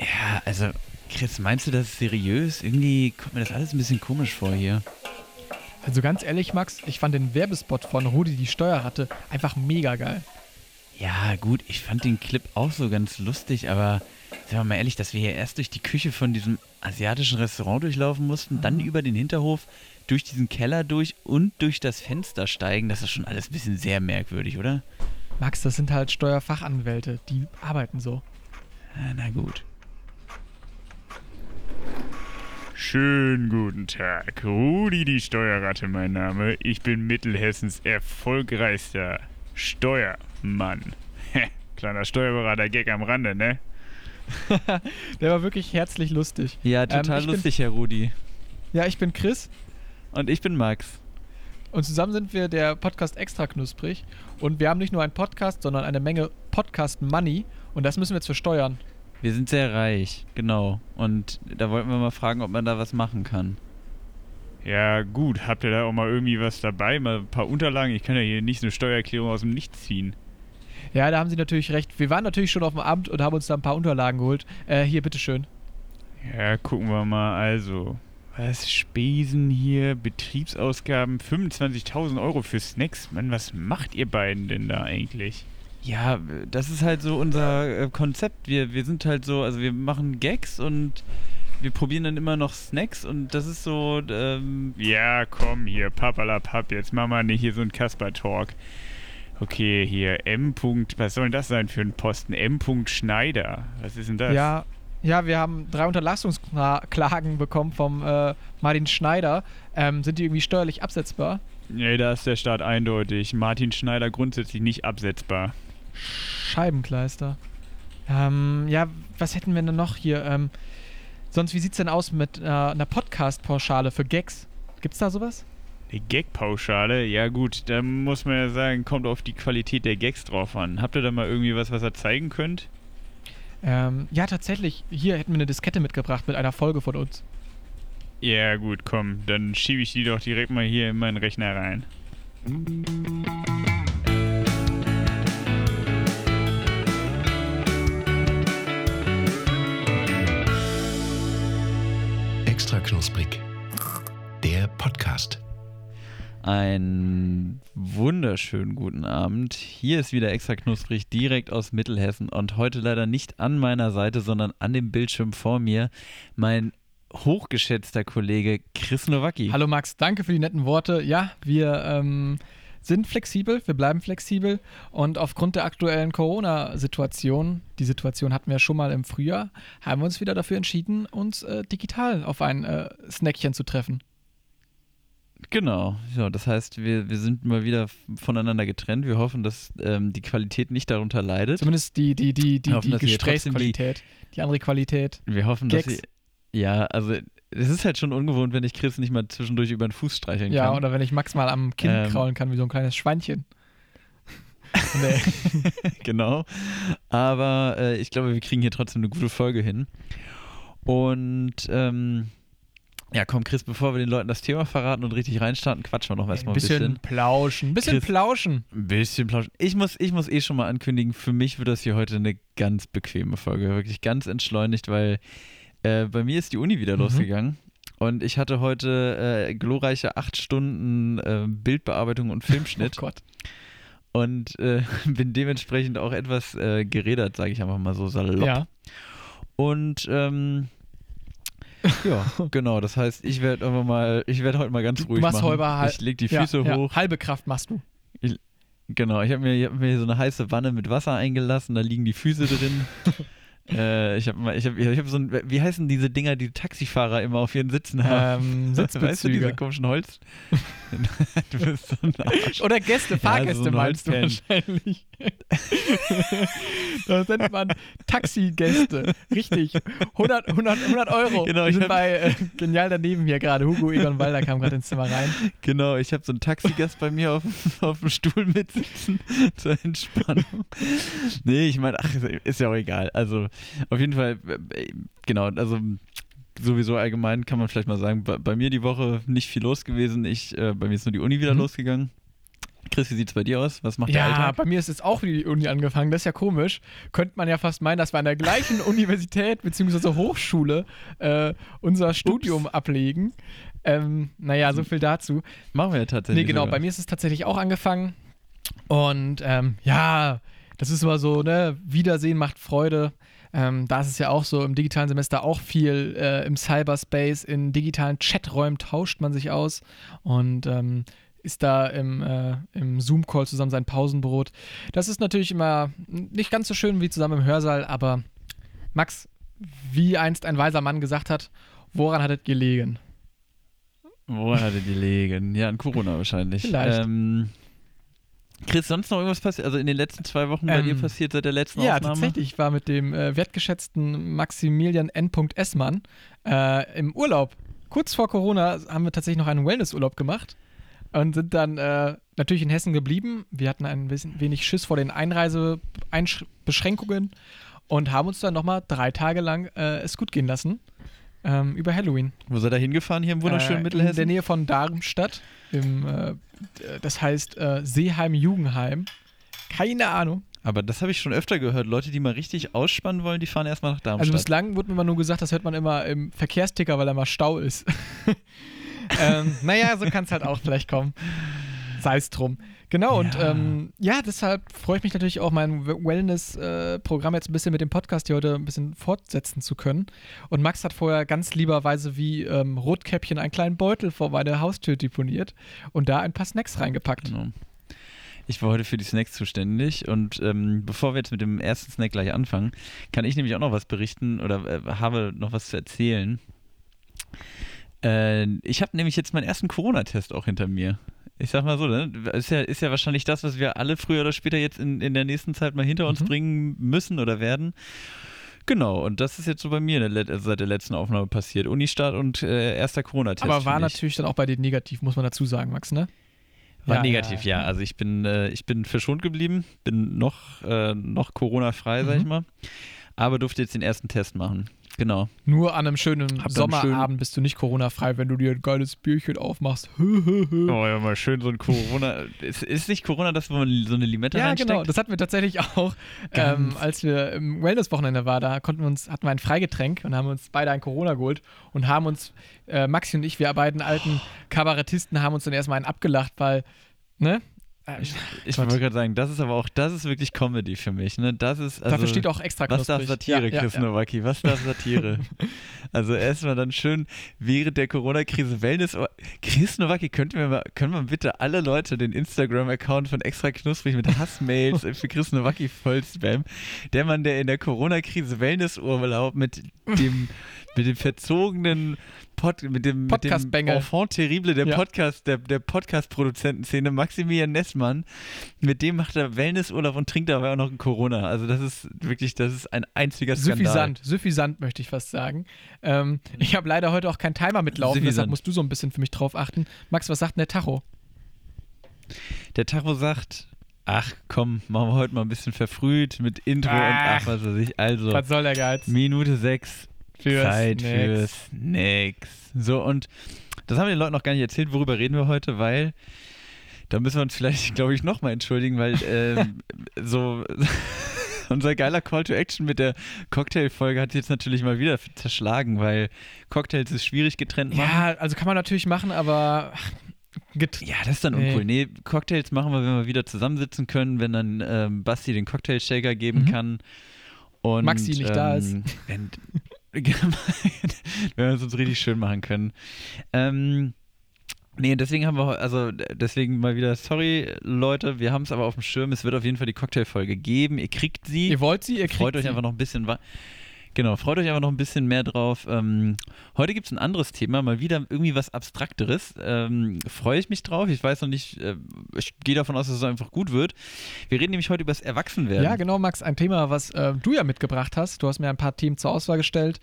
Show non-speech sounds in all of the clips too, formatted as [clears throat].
Ja, also, Chris, meinst du das ist seriös? Irgendwie kommt mir das alles ein bisschen komisch vor hier. Also ganz ehrlich, Max, ich fand den Werbespot von Rudi die Steuerratte einfach mega geil. Ja, gut, ich fand den Clip auch so ganz lustig, aber sagen wir mal ehrlich, dass wir hier erst durch die Küche von diesem asiatischen Restaurant durchlaufen mussten, dann über den Hinterhof, durch diesen Keller durch und durch das Fenster steigen, das ist schon alles ein bisschen sehr merkwürdig, oder? Max, das sind halt Steuerfachanwälte, die arbeiten so. Ja, na gut. Schönen guten Tag. Rudi die Steuerratte mein Name. Ich bin Mittelhessens erfolgreichster Steuermann. Kleiner Steuerberater-Gag am Rande, ne? [laughs] Der war wirklich herzlich lustig. Ja, total Ähm, ich bin- lustig, Herr Rudi. Ja, ich bin Chris Und ich bin Max. und zusammen sind wir der Podcast Extra Knusprig. Und wir haben nicht nur einen Podcast, sondern eine Menge Podcast Money. Und das müssen wir jetzt versteuern. Wir sind sehr reich, genau. Und da wollten wir mal fragen, ob man da was machen kann. Ja, gut. Habt ihr da auch mal irgendwie was dabei? Mal ein paar Unterlagen? Ich kann ja hier nicht so eine Steuererklärung aus dem Nichts ziehen. Ja, da haben Sie natürlich recht. Wir waren natürlich schon auf dem Amt und haben uns da ein paar Unterlagen geholt. Äh, hier, bitteschön. Ja, gucken wir mal. Also, was? Spesen hier, Betriebsausgaben, 25.000 Euro für Snacks. Mann, was macht ihr beiden denn da eigentlich? Ja, das ist halt so unser äh, Konzept. Wir, wir sind halt so, also wir machen Gags und wir probieren dann immer noch Snacks und das ist so, ähm, Ja, komm hier, papalapap, jetzt machen wir nicht hier so einen Kasper-Talk. Okay, hier, M. -Punkt, was soll denn das sein für ein Posten? M. -Punkt Schneider. Was ist denn das? Ja, ja, wir haben drei Unterlassungsklagen bekommen vom äh, Martin Schneider. Ähm, sind die irgendwie steuerlich absetzbar? Nee, da ist der Staat eindeutig. Martin Schneider grundsätzlich nicht absetzbar. Scheibenkleister. Ähm, ja, was hätten wir denn noch hier? Ähm, sonst, wie sieht's denn aus mit äh, einer Podcast-Pauschale für Gags? Gibt's da sowas? Die Gag-Pauschale, ja gut, da muss man ja sagen, kommt auf die Qualität der Gags drauf an. Habt ihr da mal irgendwie was, was ihr zeigen könnt? Ähm, ja, tatsächlich. Hier hätten wir eine Diskette mitgebracht mit einer Folge von uns. Ja gut, komm, dann schiebe ich die doch direkt mal hier in meinen Rechner rein. Extra knusprig. Der Podcast. einen wunderschönen guten Abend. Hier ist wieder extra knusprig, direkt aus Mittelhessen und heute leider nicht an meiner Seite, sondern an dem Bildschirm vor mir mein hochgeschätzter Kollege Chris Nowacki. Hallo Max, danke für die netten Worte. Ja, wir ähm, sind flexibel, wir bleiben flexibel und aufgrund der aktuellen Corona-Situation, die Situation hatten wir schon mal im Frühjahr, haben wir uns wieder dafür entschieden, uns äh, digital auf ein äh, Snackchen zu treffen. Genau, ja, das heißt, wir, wir sind mal wieder voneinander getrennt. Wir hoffen, dass ähm, die Qualität nicht darunter leidet. Zumindest die, die, die, die, hoffen, die dass trotzdem die- Gesprächsqualität. Die, andere Qualität. Wir hoffen, dass Gags. sie. Ja, also es ist halt schon ungewohnt, wenn ich Chris nicht mal zwischendurch über den Fuß streicheln Ja, kann. oder wenn ich Max mal am Kinn Ähm. kraulen kann, wie so ein kleines Schweinchen. [laughs] nee. [laughs] genau. Aber äh, ich glaube, wir kriegen hier trotzdem eine gute Folge hin. Und ähm, ja, komm, Chris, bevor wir den Leuten das Thema verraten und richtig reinstarten, quatschen wir noch erstmal Ein ein bisschen, bisschen. plauschen, ein bisschen Chris- plauschen. Ein bisschen plauschen. Ich muss, ich muss eh schon mal ankündigen, für mich wird das hier heute eine ganz bequeme Folge. Wirklich ganz entschleunigt, weil äh, bei mir ist die Uni wieder Mhm. losgegangen. Und ich hatte heute äh, glorreiche acht Stunden äh, Bildbearbeitung und Filmschnitt. [laughs] Oh Gott. und äh, [laughs] bin dementsprechend auch etwas äh, gerädert, sage ich einfach mal so salopp. Ja. Und ähm, [laughs] ja, genau. Das heißt, ich werde einfach mal, ich werde heute mal ganz Du ruhig machst machen. heute hal- ich leg die ja, Füße ja. hoch. Halbe Kraft machst du. Genau, ich habe mir, ich hab mir hier so eine heiße Wanne mit Wasser eingelassen, da liegen die Füße drin. Äh, ich habe mal, ich habe, ich hab so ein, wie heißen diese Dinger, die Taxifahrer immer auf ihren Sitzen haben? Ähm, [laughs] Weißt du, Sitzbezüge. diese komischen Holz? [laughs] du bist so ein Arsch. Oder Gäste, Fahrgäste so ein meinst du wahrscheinlich. [laughs] das nennt man Taxigäste. Richtig. 100, 100, 100 Euro. Genau, Wir ich sind hab- bei äh, Genial daneben hier gerade. Hugo Egon Walder kam gerade ins Zimmer rein. Genau, ich habe so einen Taxigast bei mir auf, auf dem Stuhl mitsitzen zur Entspannung. Nee, ich meine, ach, ist ja auch egal. Also, auf jeden Fall, äh, genau, also sowieso allgemein kann man vielleicht mal sagen, bei, bei mir die Woche nicht viel los gewesen. Ich, äh, bei mir ist nur die Uni wieder Mhm. losgegangen. Chris, wie sieht's bei dir aus? Was macht der Ja, Alltag? bei mir ist jetzt auch die Uni angefangen. Das ist ja komisch. Könnte man ja fast meinen, dass wir an der gleichen [laughs] Universität bzw. Hochschule äh, unser Studium ablegen. Ähm, naja, so viel dazu. Machen wir ja tatsächlich. Nee, genau, sogar. bei mir ist es tatsächlich auch angefangen. Und ähm, ja, das ist immer so, ne, Wiedersehen macht Freude. Ähm, da ist es ja auch so im digitalen Semester auch viel äh, im Cyberspace, in digitalen Chaträumen tauscht man sich aus und ähm, ist da im, äh, im Zoom-Call zusammen sein Pausenbrot. Das ist natürlich immer nicht ganz so schön wie zusammen im Hörsaal, aber Max, wie einst ein weiser Mann gesagt hat, woran hat es gelegen? Woran hatte die liegen? Ja, an Corona wahrscheinlich. Vielleicht. Ähm, Chris, sonst noch irgendwas passiert? Also in den letzten zwei Wochen bei Ähm, dir passiert seit der letzten Ja, Aufnahme? tatsächlich. Ich war mit dem äh, wertgeschätzten Maximilian N. Essmann äh, im Urlaub. Kurz vor Corona haben wir tatsächlich noch einen Wellnessurlaub gemacht und sind dann äh, natürlich in Hessen geblieben. Wir hatten ein bisschen wenig Schiss vor den Einreisebeschränkungen und haben uns dann nochmal drei Tage lang äh, es gut gehen lassen. Ähm, über Halloween. Wo seid ihr hingefahren hier im wunderschönen äh, In Mittelhessen? der Nähe von Darmstadt. Im, äh, das heißt äh, Seeheim-Jugendheim. Keine Ahnung. Aber das habe ich schon öfter gehört. Leute, die mal richtig ausspannen wollen, die fahren erstmal nach Darmstadt. Also bislang wurde mir immer nur gesagt, das hört man immer im Verkehrsticker, weil da mal Stau ist. [laughs] ähm, naja, so kann es halt auch vielleicht kommen. Sei es drum. Genau, und Ja. ähm, ja, deshalb freue ich mich natürlich auch, mein Wellness-Programm jetzt ein bisschen mit dem Podcast hier heute ein bisschen fortsetzen zu können. Und Max hat vorher ganz lieberweise wie ähm, Rotkäppchen einen kleinen Beutel vor meine Haustür deponiert und da ein paar Snacks reingepackt. Genau. Ich war heute für die Snacks zuständig und ähm, bevor wir jetzt mit dem ersten Snack gleich anfangen, kann ich nämlich auch noch was berichten oder äh, habe noch was zu erzählen. Äh, ich habe nämlich jetzt meinen ersten Corona-Test auch hinter mir. Ich sag mal so, ne? ist, ja, ist ja wahrscheinlich das, was wir alle früher oder später jetzt in, in der nächsten Zeit mal hinter uns Mhm. bringen müssen oder werden. Genau, und das ist jetzt so bei mir der, seit der letzten Aufnahme passiert. Unistart und äh, erster Corona-Test. Aber war natürlich dann auch bei dir negativ, muss man dazu sagen, Max, ne? War Ja, negativ, ja. ja. Also ich bin, äh, ich bin verschont geblieben, bin noch, äh, noch Corona-frei, sag ich Mhm. mal. Aber durfte jetzt den ersten Test machen. Genau. Nur an einem schönen Hab Sommerabend bist du nicht Corona-frei, wenn du dir ein geiles Bierchen aufmachst. [laughs] Oh ja, mal schön so ein Corona. ist, ist nicht Corona das, wo man so eine Limette Ja, reinsteckt? genau. Das hatten wir tatsächlich auch, ähm, als wir im Wellness-Wochenende waren. Da konnten wir uns, hatten wir ein Freigetränk und haben uns beide ein Corona geholt und haben uns, äh, Maxi und ich, wir beiden alten Kabarettisten, haben uns dann erstmal einen abgelacht, weil, ne? Äh, Ich Gott. wollte gerade sagen, das ist aber auch, das ist wirklich Comedy für mich. Ne? Das ist, also, Dafür steht auch extra Was darf knusprig. Satire, Ja, ja, Chris ja. Nowacki? Was darf Satire? [laughs] also erstmal dann schön während der Corona-Krise Wellness. oh, Chris Nowacki, könnten wir mal, können wir bitte alle Leute den Instagram-Account von Extra Knusprig mit Hassmails für Chris Nowacki voll spam? Der Mann, der in der Corona-Krise Wellnessurlaub mit dem, mit dem verzogenen Pod, mit dem, mit dem. Enfant terrible der Ja. Podcast, der, der Podcast-Produzentenszene, Maximilian Nessmann, mit dem macht er Wellnessurlaub und trinkt dabei auch noch ein Corona. Also das ist wirklich, das ist ein einziger Skandal. Suffisant, suffisant möchte ich fast sagen. Ähm, ich habe leider heute auch keinen Timer mitlaufen, deshalb Suffisant. musst du so ein bisschen für mich drauf achten. Max, was sagt denn der Tacho? Der Tacho sagt, ach komm, machen wir heute mal ein bisschen verfrüht mit Intro und Ach. ach, was weiß ich. Also, Was soll der Geiz? Minute sechs, Für Zeit Snacks. für Snacks. So, und das haben wir den Leuten noch gar nicht erzählt, worüber reden wir heute, weil da müssen wir uns vielleicht, [laughs] glaube ich, nochmal entschuldigen, weil ähm, [laughs] so [laughs] unser geiler Call to Action mit der Cocktail-Folge hat jetzt natürlich mal wieder zerschlagen, weil Cocktails ist schwierig getrennt machen. Ja, also kann man natürlich machen, aber Ja, das ist dann uncool. Nee, Cocktails machen wir, wenn wir wieder zusammensitzen können, wenn dann ähm, Basti den Cocktail-Shaker geben Mhm. kann. Und, Maxi nicht da ist. Wenn, [laughs] wenn wir es uns richtig schön machen können. Ähm, nee, deswegen haben wir, also deswegen mal wieder, sorry Leute, wir haben es aber auf dem Schirm. Es wird auf jeden Fall die Cocktailfolge geben. Ihr kriegt sie. ihr wollt sie, ihr kriegt Freut euch sie. einfach noch ein bisschen. Genau, freut euch einfach noch ein bisschen mehr drauf. Ähm, heute gibt es ein anderes Thema, mal wieder irgendwie was Abstrakteres. Ähm, Freue ich mich drauf. Ich weiß noch nicht, äh, ich gehe davon aus, dass es einfach gut wird. Wir reden nämlich heute über das Erwachsenwerden. Ja, genau, Max, ein Thema, was äh, du ja mitgebracht hast. Du hast mir ein paar Themen zur Auswahl gestellt.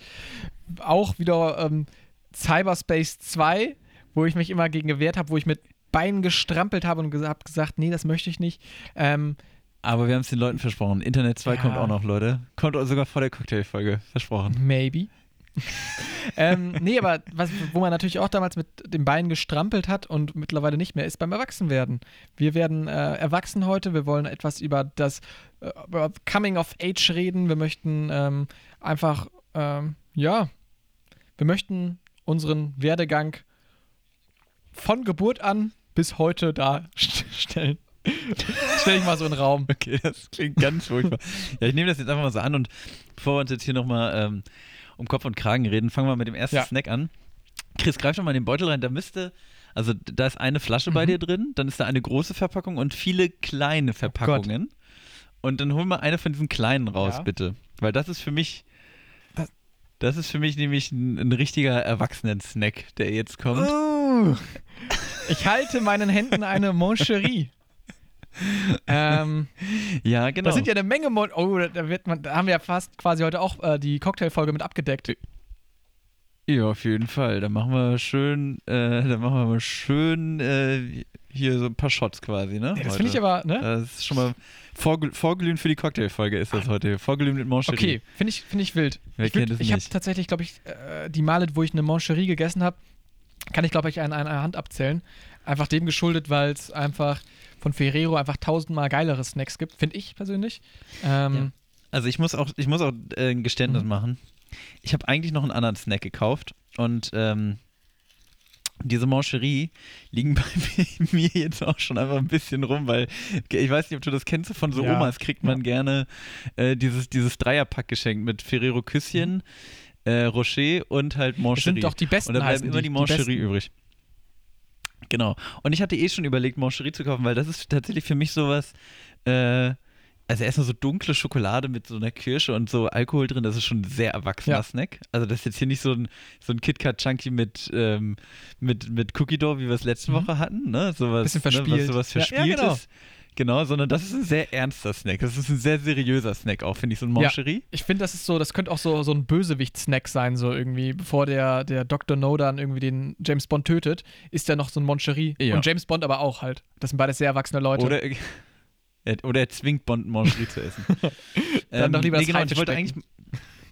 Auch wieder ähm, Cyberspace 2, wo ich mich immer gegen gewehrt habe, wo ich mit Beinen gestrampelt habe und ges hab gesagt, nee, das möchte ich nicht. Ähm, Aber wir haben es den Leuten versprochen. Internet 2 Ja. kommt auch noch, Leute. Kommt sogar vor der Cocktailfolge. Versprochen. maybe. [laughs] ähm, nee, aber was, wo man natürlich auch damals mit den Beinen gestrampelt hat und mittlerweile nicht mehr, ist beim Erwachsenwerden. Wir werden äh, erwachsen heute, wir wollen etwas über das äh, über Coming of Age reden. Wir möchten ähm, einfach, ähm, ja, wir möchten unseren Werdegang von Geburt an bis heute darstellen. [laughs] Stell ich mal so in den Raum. Okay, das klingt ganz furchtbar. Ja, ich nehme das jetzt einfach mal so an und bevor wir uns jetzt hier nochmal ähm, um Kopf und Kragen reden, fangen wir mit dem ersten Ja. Snack an. Chris, greif doch mal in den Beutel rein. Da müsste, also da ist eine Flasche bei Mhm. dir drin, dann ist da eine große Verpackung und viele kleine Verpackungen. und dann hol mal eine von diesen kleinen raus, Ja. bitte. Weil das ist für mich. Das- Das ist für mich nämlich ein, ein richtiger Erwachsenen-Snack, der jetzt kommt. Oh. Ich halte meinen Händen eine Moncherie. [laughs] ähm, Ja, genau. Das sind ja eine Menge Mon Oh, da, wird man, da haben wir ja fast quasi heute auch äh, die Cocktailfolge mit abgedeckt. Ja, auf jeden Fall. Da machen wir schön, äh, da machen wir mal schön äh, hier so ein paar Shots quasi, ne? Das finde ich aber, ne? Das ist schon mal vorgel vorglühen für die Cocktailfolge ist das heute. Vorglühen mit Moncherie. Okay, finde ich, find ich wild. Wer ich kennt es ich habe nicht? tatsächlich, glaube ich, äh, die Male, wo ich eine Moncherie gegessen habe, kann ich, glaube ich, an einer Hand abzählen. Einfach dem geschuldet, weil es einfach von Ferrero einfach tausendmal geilere Snacks gibt, finde ich persönlich. Ähm, Also ich muss auch, ich muss auch äh, ein Geständnis Mhm. machen. Ich habe eigentlich noch einen anderen Snack gekauft und ähm, diese Moncherie liegen [laughs] bei mir jetzt auch schon einfach ein bisschen rum, weil ich weiß nicht, ob du das kennst, von so Ja. Omas kriegt man gerne äh, dieses, dieses Dreierpack geschenkt mit Ferrero Küsschen, äh, Rocher und halt das Moncherie. sind doch die besten Und da bleiben immer die, Moncherie besten. übrig. Genau. Und ich hatte eh schon überlegt, Moncherie zu kaufen, weil das ist tatsächlich für mich sowas, äh, also erstmal so dunkle Schokolade mit so einer Kirsche und so Alkohol drin, das ist schon ein sehr erwachsener Ja. Snack. Also das ist jetzt hier nicht so ein, so ein KitKat Chunky mit, ähm, mit, mit Cookie Dough, wie wir es letzte Mhm. Woche hatten, ne? Sowas, Bisschen Ne, was verspielt. sowas Ja, ja, Verspieltes. genau. Genau, sondern das ist ein sehr ernster Snack. Das ist ein sehr seriöser Snack auch, finde ich, so ein Ja. Moncherie. Ich finde, das ist so, das könnte auch so, so ein Bösewicht-Snack sein, so irgendwie, bevor der, der Dr. No dann irgendwie den James Bond tötet, ist der noch so ein Moncherie. Ja. Und James Bond aber auch halt. Das sind beides sehr erwachsene Leute. Oder, [laughs] er, oder er zwingt Bond Moncherie zu essen. [laughs] Dann doch lieber das genau, ich wollte eigentlich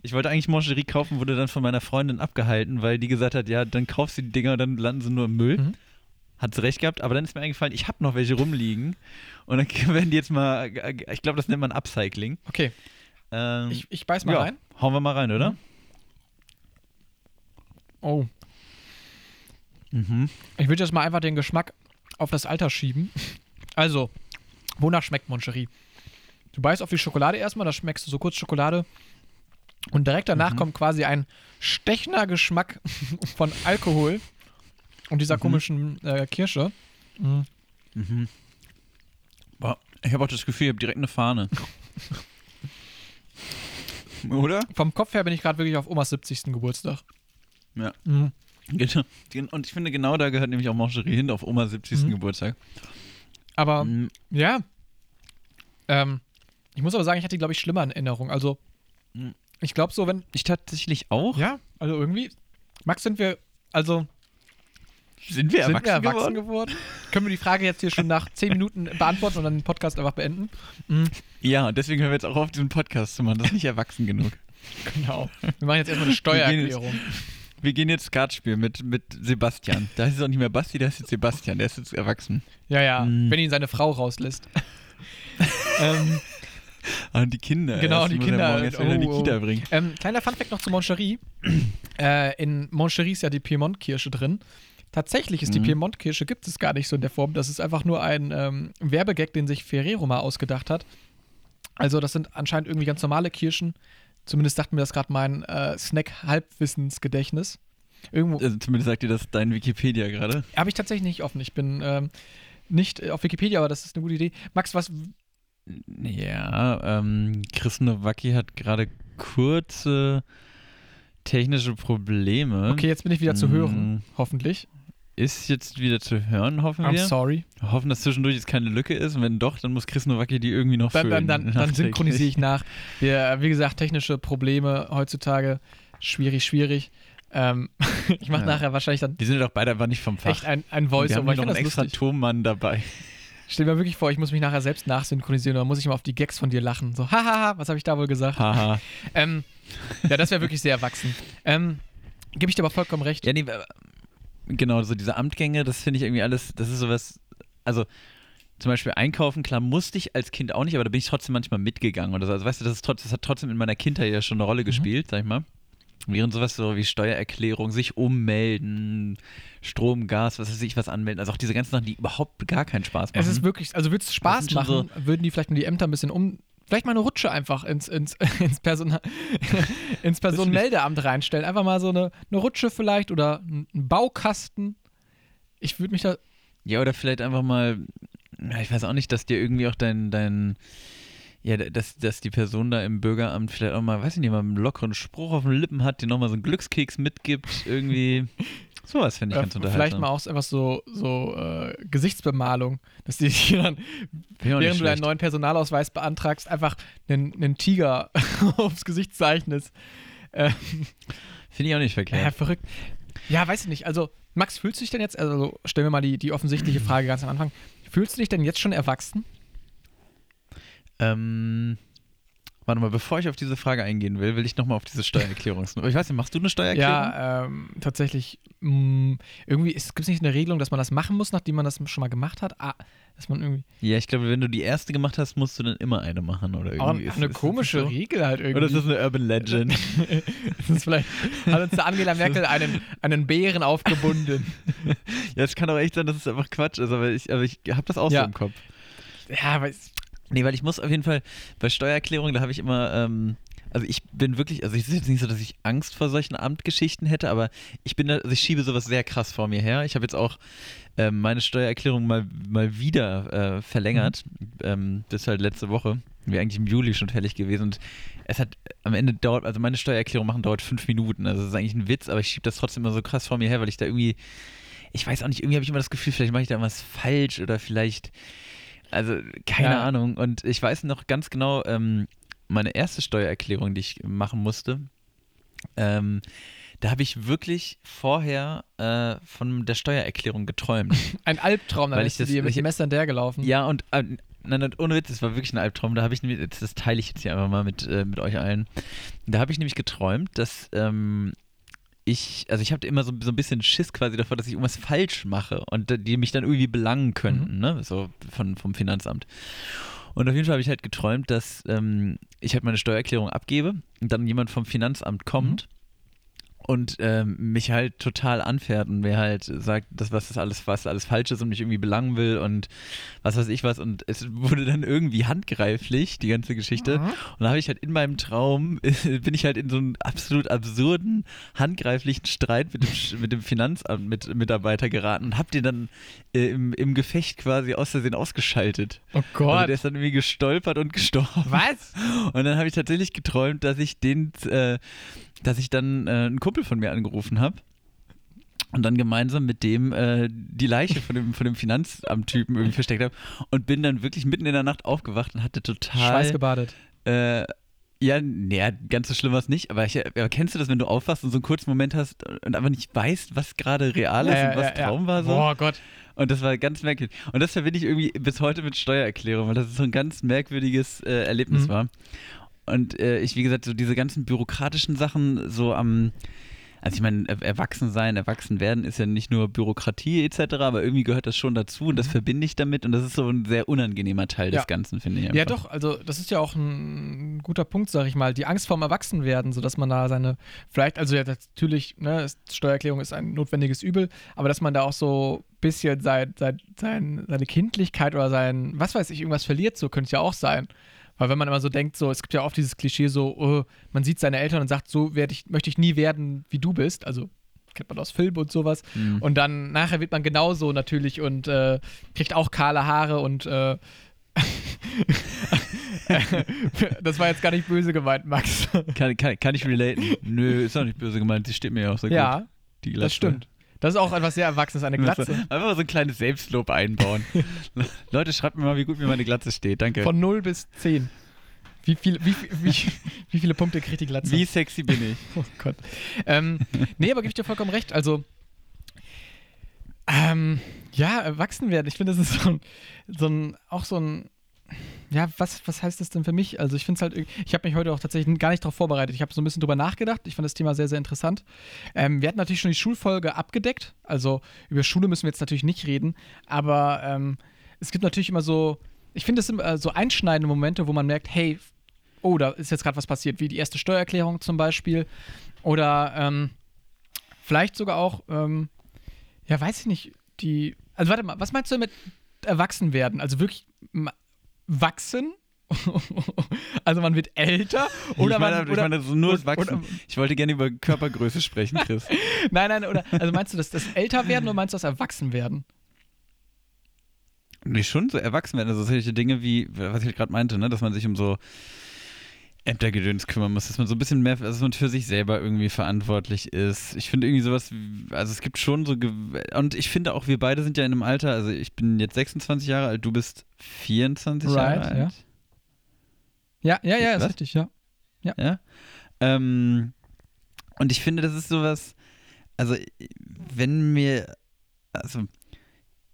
ich wollte eigentlich Moncherie kaufen, wurde dann von meiner Freundin abgehalten, weil die gesagt hat, ja, dann kaufst du die Dinger, dann landen sie nur im Müll. Mhm. Hat sie recht gehabt, aber dann ist mir eingefallen, ich habe noch welche rumliegen. Und dann [laughs] werden die jetzt mal, ich glaube, das nennt man Upcycling. Okay, Ähm, ich, ich beiß mal ja, rein. Hauen wir mal rein, oder? Mhm. Oh. Mhm. Ich würde jetzt mal einfach den Geschmack auf das Alter schieben. Also, wonach schmeckt Moncherie? Du beißt auf die Schokolade erstmal, da schmeckst du so kurz Schokolade. Und direkt danach Mhm. kommt quasi ein stechender Geschmack [laughs] von Alkohol und dieser Mhm. komischen äh, Kirsche. Mhm. Mhm. Boah, ich habe auch das Gefühl, ich habe direkt eine Fahne. [laughs] oder? Vom Kopf her bin ich gerade wirklich auf Omas 70. Geburtstag. Ja. Mhm. Genau. Und ich finde, genau da gehört nämlich auch Moncherie hin, auf Omas 70. Mhm. Geburtstag. Aber Mhm. ja, ähm, ich muss aber sagen, ich hatte die, glaube ich, schlimmer in Erinnerung. Also, Mhm. ich glaube so, wenn Ich tatsächlich auch. Ja, also irgendwie. Max, sind wir, also Sind wir sind erwachsen, wir erwachsen geworden? geworden? Können wir die Frage jetzt hier schon nach zehn Minuten beantworten und dann den Podcast einfach beenden? Mhm, Ja, und deswegen hören wir jetzt auch auf, diesen Podcast zu machen. Das ist nicht erwachsen genug. [laughs] genau. Wir machen jetzt erstmal eine Steuererklärung. Wir gehen jetzt Skat spielen mit, mit Sebastian. Da ist es auch nicht mehr Basti, da ist jetzt Sebastian. Der ist jetzt erwachsen. Ja, ja, Mhm. wenn ihn seine Frau rauslässt. [laughs] ähm, Ah, Und die Kinder. Genau, die er Kinder. morgen erst wieder in die Oh, oh. Kita bringen. ähm, kleiner Funfact noch zu Moncherie. äh, in Moncherie ist ja die Piemont-Kirsche drin. Tatsächlich ist die Mhm. Piemont-Kirsche, gibt es gar nicht so in der Form. Das ist einfach nur ein ähm, Werbegag, den sich Ferrero mal ausgedacht hat. Also, das sind anscheinend irgendwie ganz normale Kirschen. Zumindest sagt mir das gerade mein äh, Snack-Halbwissensgedächtnis. Irgendwo Also zumindest sagt dir das dein Wikipedia gerade. habe ich tatsächlich nicht offen. Ich bin ähm, nicht äh, auf Wikipedia, aber das ist eine gute Idee. Max, was. Ja, ähm, Chris Nowacki hat gerade kurze technische Probleme. Okay, jetzt bin ich wieder zu Mhm. hören, hoffentlich. Ist jetzt wieder zu hören, hoffen I'm wir. sorry. Wir hoffen, dass zwischendurch jetzt keine Lücke ist. Und wenn doch, dann muss Chris Nowacki die irgendwie noch Dann, dann, füllen. dann, dann nachträglich. synchronisiere ich nach. Wir, wie gesagt, technische Probleme heutzutage. Schwierig, schwierig. Ähm, [laughs] ich mache Ja. nachher wahrscheinlich dann Die sind ja doch beide einfach nicht vom Fach. echt ein, ein Voice-Over. Ich noch einen extra. Tonmann dabei. Stell mir wirklich vor, ich muss mich nachher selbst nachsynchronisieren oder muss ich mal auf die Gags von dir lachen. So, hahaha, was habe ich da wohl gesagt? Haha. [laughs] Ähm, ja, das wäre wirklich sehr erwachsen. Ähm, Gebe ich dir aber vollkommen recht. Ja, nee, genau, so diese Amtgänge, das finde ich irgendwie alles, das ist sowas, also zum Beispiel einkaufen, klar, musste ich als Kind auch nicht, aber da bin ich trotzdem manchmal mitgegangen oder so. Also weißt du, das, ist trotz, das hat trotzdem in meiner Kindheit ja schon eine Rolle gespielt, sag ich mal. Während sowas so wie Steuererklärung, sich ummelden, Strom, Gas, was weiß ich, was anmelden. Also auch diese ganzen Sachen, die überhaupt gar keinen Spaß machen. Es ist wirklich, also würde es Spaß machen, würden die vielleicht nur die Ämter ein bisschen um. Vielleicht mal eine Rutsche einfach ins, ins, [laughs] ins, Person, [laughs] ins Personenmeldeamt reinstellen. Einfach mal so eine, eine Rutsche vielleicht oder einen Baukasten. Ich würde mich da. Ja, oder vielleicht einfach mal, ich weiß auch nicht, dass dir irgendwie auch dein, dein ja, dass, dass die Person da im Bürgeramt vielleicht auch mal, weiß ich nicht, mal einen lockeren Spruch auf den Lippen hat, dir nochmal so einen Glückskeks mitgibt, irgendwie. [laughs] Sowas finde ich äh, ganz unterhaltsam. Vielleicht mal auch einfach so, so äh, Gesichtsbemalung, dass die dir dann, während du deinen neuen Personalausweis beantragst, einfach einen, einen Tiger [laughs] aufs Gesicht zeichnest. Äh, finde ich auch nicht verkehrt. Ja, verrückt. Ja, weiß ich nicht. Also, Max, fühlst du dich denn jetzt, also stellen wir mal die, die offensichtliche [clears throat] Frage ganz am Anfang, fühlst du dich denn jetzt schon erwachsen? Ähm, warte mal, bevor ich auf diese Frage eingehen will, will ich nochmal auf diese Steuererklärungsnummer. [laughs] Ich weiß nicht, machst du eine Steuererklärung? Ja, ähm, tatsächlich. Mh, mm, irgendwie gibt es nicht eine Regelung, dass man das machen muss, nachdem man das schon mal gemacht hat. Ah, dass man irgendwie. Ja, ich glaube, wenn du die erste gemacht hast, musst du dann immer eine machen oder irgendwie. Auch eine ist, komische so? Regel halt irgendwie. Oder ist das eine Urban Legend? [laughs] das ist vielleicht hat uns der Angela [laughs] Merkel einen, einen Bären aufgebunden. ja, es kann auch echt sein, dass es einfach Quatsch ist, aber ich, aber ich habe das auch ja. so im Kopf. Ja, aber es Nee, weil ich muss auf jeden Fall, bei Steuererklärung, da habe ich immer, ähm, also ich bin wirklich, also es ist jetzt nicht so, dass ich Angst vor solchen Amtgeschichten hätte, aber ich bin da, also ich schiebe sowas sehr krass vor mir her. Ich habe jetzt auch ähm, meine Steuererklärung mal, mal wieder äh, verlängert, mhm. ähm, bis halt letzte Woche. Wir eigentlich im Juli schon fertig gewesen und es hat am Ende dauert, also meine Steuererklärung machen dauert fünf Minuten. Also das ist eigentlich ein Witz, aber ich schiebe das trotzdem immer so krass vor mir her, weil ich da irgendwie, ich weiß auch nicht, irgendwie habe ich immer das Gefühl, vielleicht mache ich da was falsch oder vielleicht also keine ja. Ahnung. Und ich weiß noch ganz genau, ähm, meine erste Steuererklärung, die ich machen musste, ähm, da habe ich wirklich vorher äh, von der Steuererklärung geträumt. [laughs] Ein Albtraum, da bist du dir mit dem Messer der gelaufen. Ja, und äh, nein, ohne Witz, das war wirklich ein Albtraum. Da habe ich nämlich, das teile ich jetzt hier einfach mal mit, äh, mit euch allen. Da habe ich nämlich geträumt, dass ähm, ich, also ich habe immer so, so ein bisschen Schiss quasi davor, dass ich irgendwas falsch mache und die mich dann irgendwie belangen könnten, mhm. ne? So von, vom Finanzamt. Und auf jeden Fall habe ich halt geträumt, dass ähm, ich halt meine Steuererklärung abgebe und dann jemand vom Finanzamt kommt mhm und ähm, mich halt total anfährt und mir halt sagt, dass was das alles, was alles falsch ist und mich irgendwie belangen will und was weiß ich was. Und es wurde dann irgendwie handgreiflich, die ganze Geschichte. Mhm. Und da habe ich halt in meinem Traum, [laughs] bin ich halt in so einen absolut absurden, handgreiflichen Streit mit dem, mit dem Finanzamt, mit Mitarbeiter geraten und habe den dann äh, im, im Gefecht quasi aus Versehen ausgeschaltet. Oh Gott. Also der ist dann irgendwie gestolpert und gestorben. Was? Und dann habe ich tatsächlich geträumt, dass ich den äh, dass ich dann äh, einen Kumpel von mir angerufen habe und dann gemeinsam mit dem äh, die Leiche von dem, von dem Finanzamttypen irgendwie versteckt habe und bin dann wirklich mitten in der Nacht aufgewacht und hatte total. Schweißgebadet. Äh, ja, nee, ganz so schlimm war es nicht, aber, ich, aber kennst du das, wenn du aufwachst und so einen kurzen Moment hast und einfach nicht weißt, was gerade real ist ja, und was ja, Traum ja. war? So? Boah Gott. Und das war ganz merkwürdig. Und das verbinde ich irgendwie bis heute mit Steuererklärung, weil das so ein ganz merkwürdiges äh, Erlebnis mhm. war. Und äh, ich, wie gesagt, so diese ganzen bürokratischen Sachen so am. Also ich meine, erwachsen sein, erwachsen werden ist ja nicht nur Bürokratie etc., aber irgendwie gehört das schon dazu und das mhm. verbinde ich damit und das ist so ein sehr unangenehmer Teil ja. des Ganzen, finde ich. Einfach. Ja, doch, also das ist ja auch ein guter Punkt, sage ich mal, die Angst vorm Erwachsenwerden, sodass man da seine, vielleicht, also ja, natürlich, ne, Steuererklärung ist ein notwendiges Übel, aber dass man da auch so ein bisschen sein, sein, sein, seine Kindlichkeit oder sein, was weiß ich, irgendwas verliert, so könnte es ja auch sein. Weil wenn man immer so denkt, so, es gibt ja oft dieses Klischee, so, oh, man sieht seine Eltern und sagt, so werde ich, möchte ich nie werden, wie du bist. Also kennt man aus Filmen und sowas. Mhm. Und dann nachher wird man genauso natürlich und äh, kriegt auch kahle Haare und äh, [laughs] das war jetzt gar nicht böse gemeint, Max. Kann, kann, kann ich relaten? Nö, ist auch nicht böse gemeint. Die steht mir ja auch sehr ja, gut. Ja, das stimmt. Das ist auch etwas sehr Erwachsenes, eine Glatze. Einfach mal so ein kleines Selbstlob einbauen. [laughs] Leute, schreibt mir mal, wie gut mir meine Glatze steht. Danke. Von 0 bis 10. Wie, viel, wie, wie, [laughs] wie viele Punkte kriegt die Glatze? Wie sexy bin ich? [laughs] Oh Gott. Ähm, nee, aber gebe ich dir vollkommen recht. Also, ähm, ja, erwachsen werden. Ich finde, das ist so ein, so ein, auch so ein, ja, was, was heißt das denn für mich? Also ich finde es halt, ich habe mich heute auch tatsächlich gar nicht darauf vorbereitet. Ich habe so ein bisschen drüber nachgedacht. Ich fand das Thema sehr, sehr interessant. Ähm, wir hatten natürlich schon die Schulfolge abgedeckt. Also über Schule müssen wir jetzt natürlich nicht reden. Aber ähm, es gibt natürlich immer so, ich finde es immer äh, so einschneidende Momente, wo man merkt, hey, oh, da ist jetzt gerade was passiert, wie die erste Steuererklärung zum Beispiel. Oder ähm, vielleicht sogar auch, ähm, ja, weiß ich nicht, die, also warte mal, was meinst du mit erwachsen werden? Also wirklich wachsen? [laughs] also man wird älter oder ich meine, man ich oder, meine so nur das oder- Wachsen. ich wollte gerne über Körpergröße sprechen, Chris. [laughs] nein, nein, oder also meinst du das, das älter werden oder meinst du das erwachsen werden? Nee, schon so erwachsen werden. Also solche Dinge wie, was ich gerade meinte, ne, dass man sich um so Ämtergedöns kümmern muss, dass man so ein bisschen mehr, also dass man für sich selber irgendwie verantwortlich ist. Ich finde irgendwie sowas, also es gibt schon so, und ich finde auch, wir beide sind ja in einem Alter, also ich bin jetzt 26 Jahre alt, du bist 24 Jahre Right, alt. ja. Ja, ja, ja, ist Was? richtig, ja. Ja. Ähm, und ich finde, das ist sowas, also wenn mir, also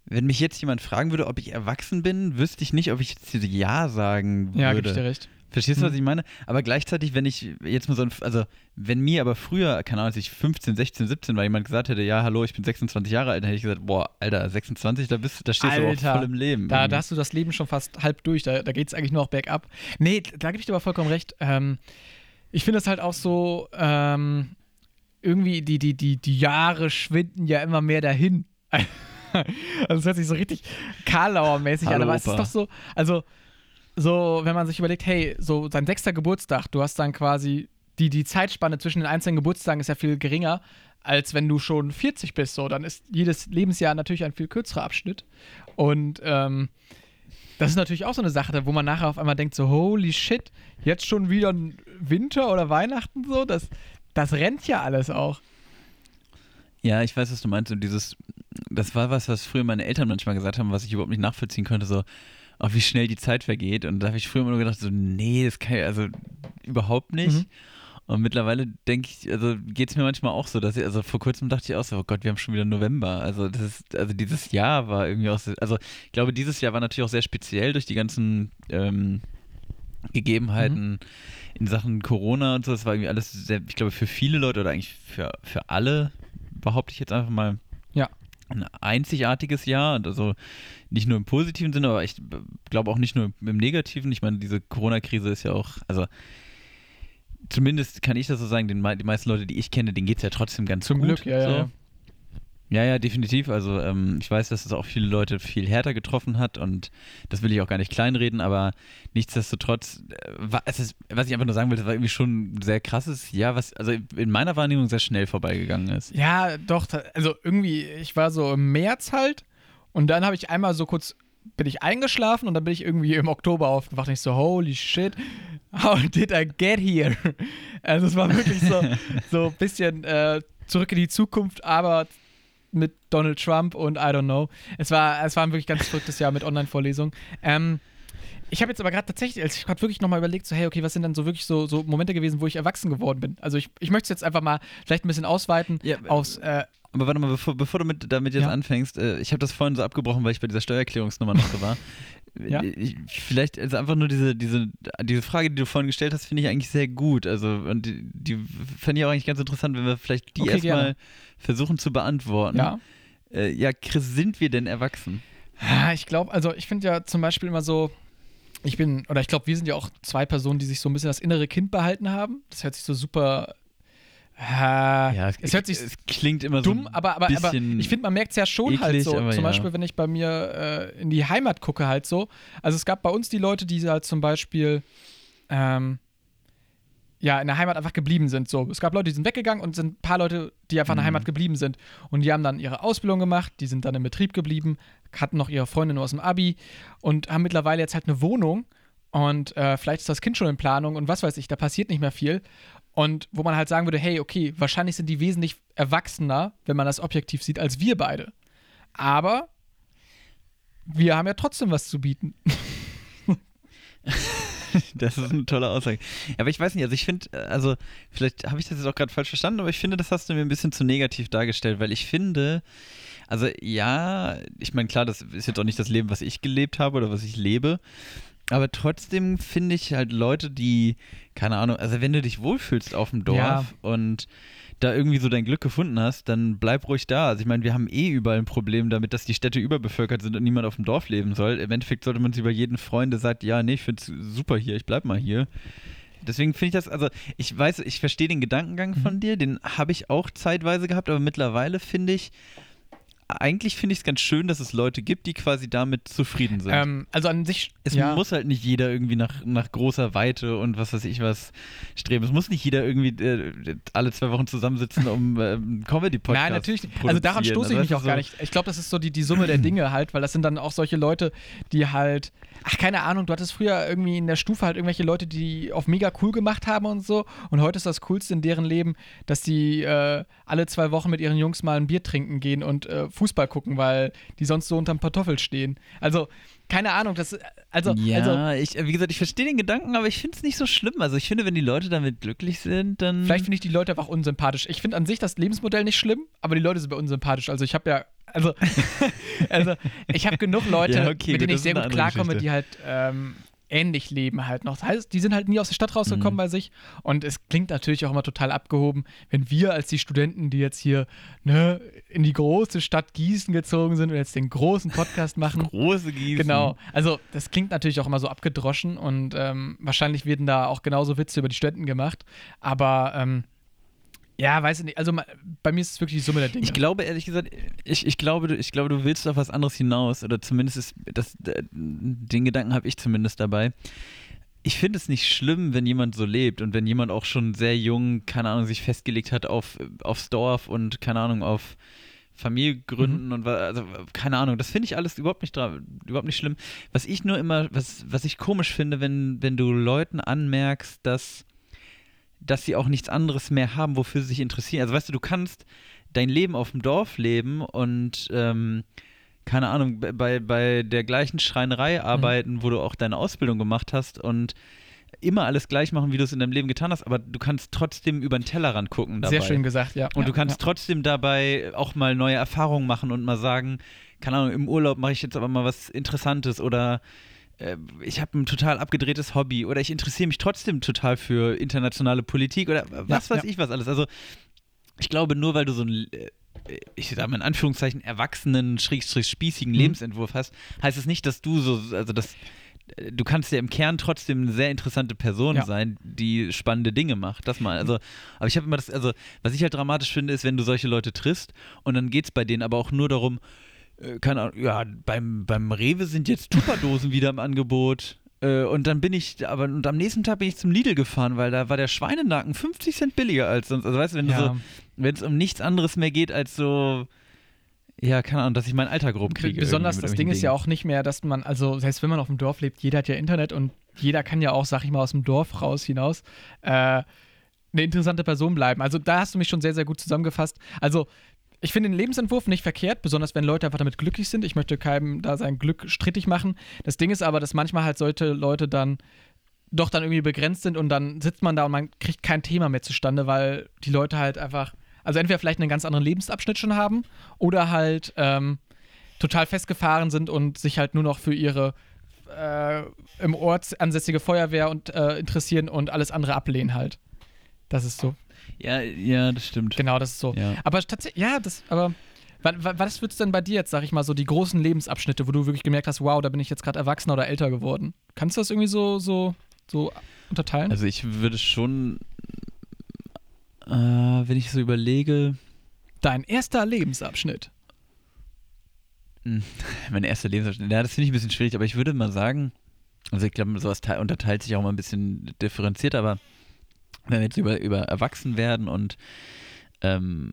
wenn mich jetzt jemand fragen würde, ob ich erwachsen bin, wüsste ich nicht, ob ich jetzt Ja sagen Ja, gebe würde. ich dir recht. Verstehst du, was Mhm. ich meine? Aber gleichzeitig, wenn ich jetzt mal so ein, also wenn mir aber früher, keine Ahnung, als ich 15, 16, 17 war, jemand gesagt hätte, ja, hallo, ich bin 26 Jahre alt, dann hätte ich gesagt, boah, Alter, 26, da bist du, da stehst du Alter, auch voll im Leben. Da, irgendwie. da hast du das Leben schon fast halb durch. Da, da geht es eigentlich nur noch bergab. Nee, da gebe ich dir aber vollkommen recht. Ähm, ich finde es halt auch so, ähm, irgendwie die, die, die, die Jahre schwinden ja immer mehr dahin. [laughs] also es hört sich so richtig Karlauer-mäßig an, aber es ist doch so, also so, wenn man sich überlegt, hey, so sein sechster Geburtstag, du hast dann quasi, die, die Zeitspanne zwischen den einzelnen Geburtstagen ist ja viel geringer, als wenn du schon 40 bist. So, dann ist jedes Lebensjahr natürlich ein viel kürzerer Abschnitt. Und ähm, das ist natürlich auch so eine Sache, wo man nachher auf einmal denkt, so, holy shit, jetzt schon wieder Winter oder Weihnachten so, das, das rennt ja alles auch. Ja, ich weiß, was du meinst. Und dieses, das war was, was früher meine Eltern manchmal gesagt haben, was ich überhaupt nicht nachvollziehen konnte, so, auch wie schnell die Zeit vergeht. Und da habe ich früher immer nur gedacht, so, nee, das kann ich, also überhaupt nicht. Mhm. Und mittlerweile denke ich, also geht es mir manchmal auch so, dass ich, also vor kurzem dachte ich auch so, oh Gott, wir haben schon wieder November. Also das ist, also dieses Jahr war irgendwie auch so, also ich glaube, dieses Jahr war natürlich auch sehr speziell durch die ganzen ähm, Gegebenheiten in Sachen Corona und so. Das war irgendwie alles sehr, ich glaube, für viele Leute oder eigentlich für, für alle, behaupte ich jetzt einfach mal. Ein einzigartiges Jahr. Und also nicht nur im positiven Sinne, aber ich glaube auch nicht nur im negativen. Ich meine, diese Corona-Krise ist ja auch, also zumindest kann ich das so sagen, den, die meisten Leute, die ich kenne, denen geht es ja trotzdem ganz Zum gut. Glück, ja, ja, so. ja. Ja, ja, definitiv. Also ähm, ich weiß, dass es auch viele Leute viel härter getroffen hat und das will ich auch gar nicht kleinreden, aber nichtsdestotrotz, äh, war, ist, was ich einfach nur sagen will, das war irgendwie schon ein sehr krasses Jahr, was also in meiner Wahrnehmung sehr schnell vorbeigegangen ist. Ja, doch, also irgendwie, ich war so im März halt und dann habe ich einmal so kurz, bin ich eingeschlafen und dann bin ich irgendwie im Oktober aufgewacht und ich so, holy shit, how did I get here? Also es war wirklich so, [laughs] so ein bisschen äh, zurück in die Zukunft, aber mit Donald Trump und I don't know. Es war, es war ein wirklich ganz verrücktes Jahr mit Online-Vorlesungen. Ähm, ich habe jetzt aber gerade tatsächlich, als ich gerade wirklich nochmal überlegt, so, hey, okay, was sind denn so wirklich so, so Momente gewesen, wo ich erwachsen geworden bin? Also ich, ich möchte es jetzt einfach mal vielleicht ein bisschen ausweiten Ja, aufs, äh, Aber warte mal, bevor, bevor du mit, damit jetzt Ja. anfängst, äh, ich habe das vorhin so abgebrochen, weil ich bei dieser Steuererklärungsnummer noch so war. [laughs] Ja. ich, vielleicht, also einfach nur diese, diese, diese Frage, die du vorhin gestellt hast, finde ich eigentlich sehr gut. Also, und die, die fände ich auch eigentlich ganz interessant, wenn wir vielleicht die Okay, erstmal. Versuchen zu beantworten. ja. Äh, ja, Chris, sind wir denn erwachsen? Ja, Ich glaube, also ich finde ja zum Beispiel immer so, ich bin, oder ich glaube, wir sind ja auch zwei Personen, die sich so ein bisschen das innere Kind behalten haben. Das hört sich so super. Äh, es, hört sich es klingt immer dumm, so. aber, aber, aber ich finde, man merkt es ja schon halt eklig, so. aber Zum ja. Beispiel, wenn ich bei mir äh, in die Heimat gucke, halt so. Also es gab bei uns die Leute, die halt zum Beispiel ähm, ja, in der Heimat einfach geblieben sind. So. Es gab Leute, die sind weggegangen und sind ein paar Leute, die einfach in der Mhm. Heimat geblieben sind. Und die haben dann ihre Ausbildung gemacht, die sind dann im Betrieb geblieben, hatten noch ihre Freundin aus dem Abi und haben mittlerweile jetzt halt eine Wohnung. Und äh, vielleicht ist das Kind schon in Planung und was weiß ich, da passiert nicht mehr viel. Und wo man halt sagen würde, hey, okay, wahrscheinlich sind die wesentlich erwachsener, wenn man das objektiv sieht, als wir beide. Aber wir haben ja trotzdem was zu bieten. [laughs] [laughs] Das ist eine tolle Aussage. Aber ich weiß nicht, also ich finde, also vielleicht habe ich das jetzt auch gerade falsch verstanden, aber ich finde, das hast du mir ein bisschen zu negativ dargestellt, weil ich finde, also ja, ich meine, klar, das ist jetzt auch nicht das Leben, was ich gelebt habe oder was ich lebe, Aber trotzdem finde ich halt Leute, die, keine Ahnung, also wenn du dich wohlfühlst auf dem Dorf Ja. und da irgendwie so dein Glück gefunden hast, dann bleib ruhig da. Also ich meine, wir haben eh überall ein Problem damit, dass die Städte überbevölkert sind und niemand auf dem Dorf leben soll. Im Endeffekt sollte man sich über jeden Freund, der sagt, ja, nee, ich finde es super hier, ich bleib mal hier. Deswegen finde ich das, also ich weiß, ich verstehe den Gedankengang von dir, den habe ich auch zeitweise gehabt, aber mittlerweile finde ich, eigentlich finde ich es ganz schön, dass es Leute gibt, die quasi damit zufrieden sind. Ähm, also an sich. Es ja. muss halt nicht jeder irgendwie nach, nach großer Weite und was weiß ich was streben. Es muss nicht jeder irgendwie äh, alle zwei Wochen zusammensitzen, um [laughs] äh, Comedy-Podcast Nein, natürlich zu nicht. Also daran stoße ich Also, mich auch du, gar so- nicht. Ich glaube, das ist so die, die Summe der [clears throat] Dinge halt, weil das sind dann auch solche Leute, die halt, ach, keine Ahnung, du hattest früher irgendwie in der Stufe halt irgendwelche Leute, die auf mega cool gemacht haben und so. Und heute ist das Coolste in deren Leben, dass die äh, alle zwei Wochen mit ihren Jungs mal ein Bier trinken gehen und äh, Fußball gucken, weil die sonst so unterm Pantoffel stehen. Also, keine Ahnung, das, also, ja, also ich, wie gesagt, ich verstehe den Gedanken, aber ich finde es nicht so schlimm. Also ich finde, wenn die Leute damit glücklich sind, dann. Vielleicht finde ich die Leute einfach unsympathisch. Ich finde an sich das Lebensmodell nicht schlimm, aber die Leute sind mir unsympathisch. Also ich habe ja, also, [laughs] also ich habe genug Leute, [laughs] Ja, okay, mit denen ich sehr gut klarkomme, Geschichte. die halt ähm, ähnlich leben halt noch. Das heißt, die sind halt nie aus der Stadt rausgekommen Mhm. bei sich. Und es klingt natürlich auch immer total abgehoben, wenn wir als die Studenten, die jetzt hier ne, in die große Stadt Gießen gezogen sind und jetzt den großen Podcast machen. große Gießen. Genau, also das klingt natürlich auch immer so abgedroschen und ähm, wahrscheinlich werden da auch genauso Witze über die Studenten gemacht, aber ähm, ja, weiß ich nicht, also bei mir ist es wirklich die Summe der Dinge. Ich glaube, ehrlich gesagt, ich, ich, glaube, du, ich glaube, du willst auf was anderes hinaus. Oder zumindest ist das, äh, den Gedanken habe ich zumindest dabei. Ich finde es nicht schlimm, wenn jemand so lebt und wenn jemand auch schon sehr jung, keine Ahnung, sich festgelegt hat auf, aufs Dorf und, keine Ahnung, auf Familie gründen und wa- also, keine Ahnung, das finde ich alles überhaupt nicht überhaupt nicht schlimm. Was ich nur immer, was, was ich komisch finde, wenn, wenn du Leuten anmerkst, dass dass sie auch nichts anderes mehr haben, wofür sie sich interessieren. Also weißt du, du kannst dein Leben auf dem Dorf leben und ähm, keine Ahnung, bei- bei, der gleichen Schreinerei arbeiten, wo du auch deine Ausbildung gemacht hast und immer alles gleich machen, wie du es in deinem Leben getan hast, aber du kannst trotzdem über den Tellerrand gucken dabei. Sehr schön gesagt, ja. Und ja, du kannst ja. trotzdem dabei auch mal neue Erfahrungen machen und mal sagen, keine Ahnung, im Urlaub mache ich jetzt aber mal was Interessantes oder ich habe ein total abgedrehtes Hobby oder ich interessiere mich trotzdem total für internationale Politik oder was Ja, weiß ja. ich was alles. Also ich glaube, nur weil du so einen, äh, ich sage mal in Anführungszeichen, erwachsenen, schrägstrich spießigen Mhm. Lebensentwurf hast, heißt es nicht, dass du so, also das äh, du kannst ja im Kern trotzdem eine sehr interessante Person Ja. sein, die spannende Dinge macht. Das mal. Also, aber ich habe immer das, also, was ich halt dramatisch finde, ist, wenn du solche Leute triffst und dann geht es bei denen aber auch nur darum, äh, keine Ahnung, ja, beim, beim Rewe sind jetzt Tupperdosen wieder im Angebot. Äh, und dann bin ich, aber und am nächsten Tag bin ich zum Lidl gefahren, weil da war der Schweinenacken 50 Cent billiger als sonst. Also weißt du, wenn Ja. so, wenn es um nichts anderes mehr geht als so, ja, keine Ahnung, dass ich meinen Alltag grob kriege. Besonders das Ding ist irgendwelchen ja auch nicht mehr, dass man, also selbst wenn man auf dem Dorf lebt, jeder hat ja Internet und jeder kann ja auch, sag ich mal, aus dem Dorf raus hinaus äh, eine interessante Person bleiben. Also da hast du mich schon sehr, sehr gut zusammengefasst. Also ich finde den Lebensentwurf nicht verkehrt, besonders wenn Leute einfach damit glücklich sind. Ich möchte keinem da sein Glück strittig machen. Das Ding ist aber, dass manchmal halt solche Leute dann doch dann irgendwie begrenzt sind und dann sitzt man da und man kriegt kein Thema mehr zustande, weil die Leute halt einfach, also entweder vielleicht einen ganz anderen Lebensabschnitt schon haben oder halt ähm, total festgefahren sind und sich halt nur noch für ihre äh, im Ort ansässige Feuerwehr und, äh, interessieren und alles andere ablehnen halt. Das ist so. Ja, ja, das stimmt. Genau, das ist so. Ja. Aber tatsächlich, ja, das, aber wa- wa- was wird's denn bei dir jetzt, sag ich mal, so die großen Lebensabschnitte, wo du wirklich gemerkt hast, wow, da bin ich jetzt gerade erwachsener oder älter geworden? Kannst du das irgendwie so, so, so unterteilen? Also ich würde schon, äh, wenn ich so überlege, Dein erster Lebensabschnitt. [laughs] mein erster Lebensabschnitt, ja, das finde ich ein bisschen schwierig, aber ich würde mal sagen, also ich glaube, sowas te- unterteilt sich auch mal ein bisschen differenziert, aber wenn wir jetzt über, über Erwachsenwerden und ähm,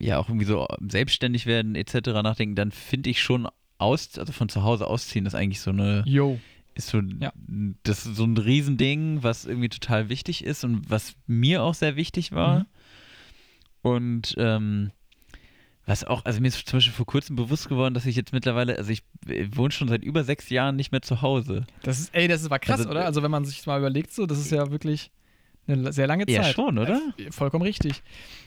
ja auch irgendwie so selbstständig werden etc. nachdenken, dann finde ich schon aus, also von zu Hause ausziehen, ist eigentlich so eine, Yo. ist so, Ja. das ist so ein Riesending, was irgendwie total wichtig ist und was mir auch sehr wichtig war. Mhm. Und ähm, was auch, also mir ist zum Beispiel vor kurzem bewusst geworden, dass ich jetzt mittlerweile, also ich äh, wohne schon seit über sechs Jahren nicht mehr zu Hause. Das ist, ey, das ist aber krass, Also, oder? Also, wenn man sich das mal überlegt, so, das ist ja wirklich eine sehr lange Zeit. Ja, schon, oder? Vollkommen richtig.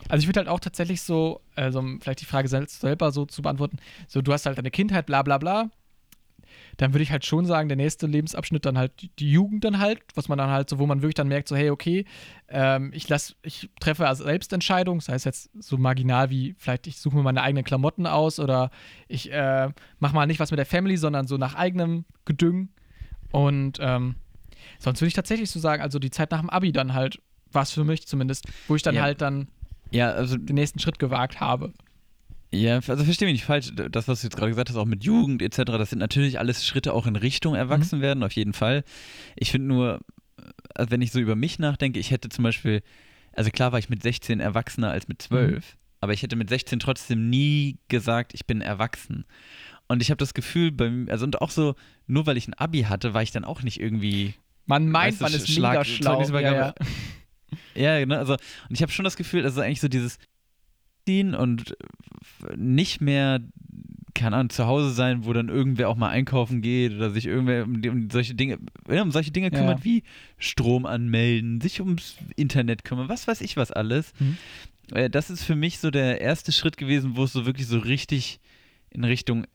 Also, ich würde halt auch tatsächlich so, also, um vielleicht die Frage sel- selber so zu beantworten, so, du hast halt deine Kindheit, bla, bla, bla. dann würde ich halt schon sagen, der nächste Lebensabschnitt dann halt die- Jugend dann halt, was man dann halt so, wo man wirklich dann merkt, so, hey, okay, ähm, ich lass, ich treffe also Selbstentscheidung, sei es jetzt so marginal wie vielleicht ich suche mir meine eigenen Klamotten aus oder ich äh, mache mal nicht was mit der Family, sondern so nach eigenem Gedüng. Und ähm, sonst würde ich tatsächlich so sagen, also die Zeit nach dem Abi dann halt war es für mich zumindest, wo ich dann Ja. halt dann Ja, also den nächsten Schritt gewagt habe. Ja, also verstehe mich nicht falsch. Das, was du jetzt gerade gesagt hast, auch mit Jugend etc., das sind natürlich alles Schritte auch in Richtung Erwachsenwerden, auf jeden Fall. Ich finde nur, also wenn ich so über mich nachdenke, ich hätte zum Beispiel, also klar war ich mit 16 erwachsener als mit 12, aber ich hätte mit 16 trotzdem nie gesagt, ich bin erwachsen. Und ich habe das Gefühl, beim, also und auch so, nur weil ich ein Abi hatte, war ich dann auch nicht irgendwie Man meint, Weißt man ist Schlag- mega schlau. Ja, ja. [laughs] Ja, genau. Also, und ich habe schon das Gefühl, also eigentlich so dieses ziehen und nicht mehr, keine Ahnung, zu Hause sein, wo dann irgendwer auch mal einkaufen geht oder sich irgendwer um, die- um solche Dinge, um solche Dinge Ja. kümmert wie Strom anmelden, sich ums Internet kümmern, was weiß ich was alles. Mhm. Äh, Das ist für mich so der erste Schritt gewesen, wo es so wirklich so richtig in Richtung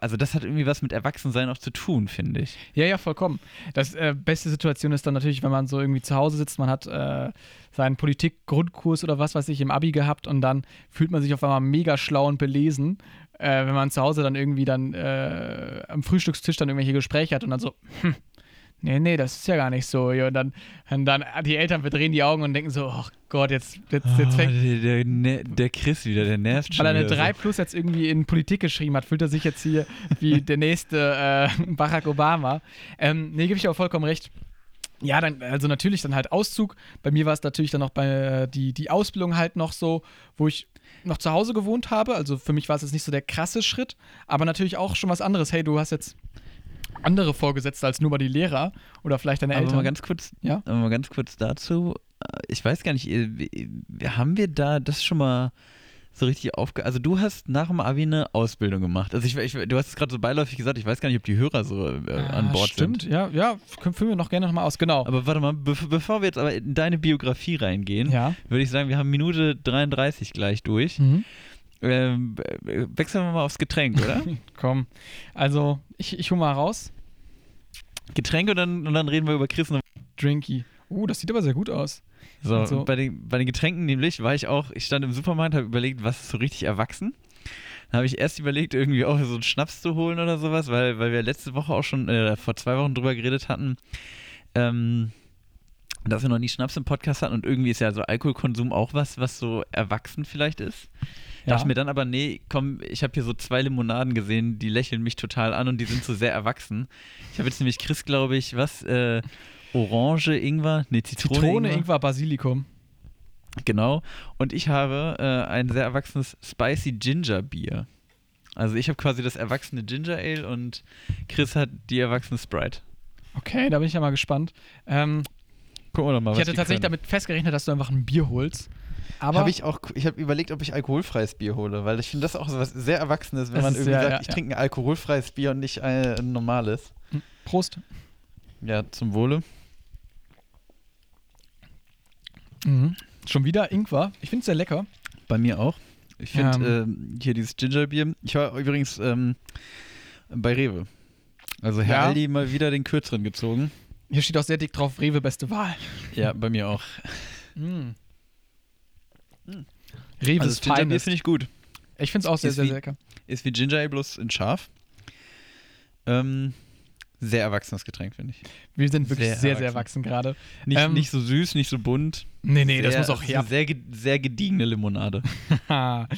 also das hat irgendwie was mit Erwachsensein auch zu tun, finde ich. Ja, ja, vollkommen. Das äh, beste Situation ist dann natürlich, wenn man so irgendwie zu Hause sitzt, man hat äh, seinen Politik-Grundkurs oder was weiß ich im Abi gehabt und dann fühlt man sich auf einmal mega schlau und belesen, äh, wenn man zu Hause dann irgendwie dann äh, am Frühstückstisch dann irgendwelche Gespräche hat und dann so, hm, nee, nee, das ist ja gar nicht so. Und dann, und dann die Eltern verdrehen die Augen und denken so, oh Gott, jetzt, jetzt, jetzt fängt der, der, ne- der Chris wieder, der nervt schon weil er eine wieder so. 3 Plus jetzt irgendwie in Politik geschrieben hat, fühlt er sich jetzt hier wie der nächste äh, [laughs] Barack Obama. Ähm, nee, gebe ich auch vollkommen recht. Ja, dann, also natürlich dann halt Auszug. Bei mir war es natürlich dann noch bei äh, die, die Ausbildung halt noch so, wo ich noch zu Hause gewohnt habe. Also für mich war es jetzt nicht so der krasse Schritt, aber natürlich auch schon was anderes. Hey, du hast jetzt andere Vorgesetzte als nur mal die Lehrer oder vielleicht deine Aber Eltern. mal ganz kurz, Ja? aber mal ganz kurz dazu. äh, Ich weiß gar nicht, äh, haben wir da das schon mal so richtig aufge... Also du hast nach dem Abi eine Ausbildung gemacht. Also ich, ich du hast es gerade so beiläufig gesagt, ich weiß gar nicht, ob die Hörer so äh, an Ah, Bord stimmt, sind. ja, ja, können- führen wir noch gerne nochmal aus, genau. Aber warte mal, be bevor wir jetzt aber in deine Biografie reingehen, ja. würde ich sagen, wir haben Minute 33 gleich durch. Mhm. Ähm, äh, wechseln wir mal aufs Getränk, oder? [laughs] Komm. Also, ich, ich hol mal raus. Getränk und dann, und dann reden wir über Chris und Drinky. Oh, das sieht aber sehr gut aus. So, Also- bei, den, bei den Getränken nämlich war ich auch, ich stand im Supermarkt, habe überlegt, was ist so richtig erwachsen. Dann habe ich erst überlegt, irgendwie auch so einen Schnaps zu holen oder sowas, weil, weil wir letzte Woche auch schon, äh, vor zwei Wochen drüber geredet hatten, ähm, dass wir noch nie Schnaps im Podcast hatten und irgendwie ist ja so Alkoholkonsum auch was, was so erwachsen vielleicht ist. Ja. Dachte mir dann aber, nee, komm, ich habe hier so zwei Limonaden gesehen, die lächeln mich total an und die sind so sehr erwachsen. Ich habe jetzt nämlich Chris, glaube ich, was, äh, Orange, Ingwer, nee, Zitrone, Zitrone, Ingwer, Basilikum. Genau. Und ich habe äh, ein sehr erwachsenes Spicy Ginger Bier. Also ich habe quasi das erwachsene Ginger Ale und Chris hat die erwachsene Sprite. Okay, da bin ich ja mal gespannt. Ähm, Gucken wir doch mal, ich hatte tatsächlich damit festgerechnet, dass du einfach ein Bier holst. Aber Habe ich auch, ich habe überlegt, ob ich alkoholfreies Bier hole, weil ich finde das auch so was sehr Erwachsenes, wenn man irgendwie sehr, sagt, ja, ich ja. trinke ein alkoholfreies Bier und nicht ein, ein normales. Prost. Ja, zum Wohle. Mhm. Schon wieder Ingwer. Ich finde es sehr lecker. Bei mir auch. Ich finde ähm, hier dieses Gingerbier. Ich war übrigens ähm, bei Rewe. Also Herr Ja. Aldi mal wieder den kürzeren gezogen. Hier steht auch sehr dick drauf, Rewe beste Wahl. Ja, bei mir auch. Mm. [laughs] Rewe Also ist das Gingerbier finde ich gut. Ich finde es auch sehr, Ist sehr, wie- sehr lecker. Ist wie Ginger Ale bloß in scharf. Ähm, sehr erwachsenes Getränk, finde ich. Wir sind wirklich Sehr sehr, sehr erwachsen. gerade. Nicht, Ähm, nicht so süß, nicht so bunt. Nee, nee, das sehr, muss auch ist her. Eine sehr, sehr gediegene Limonade. [laughs] eine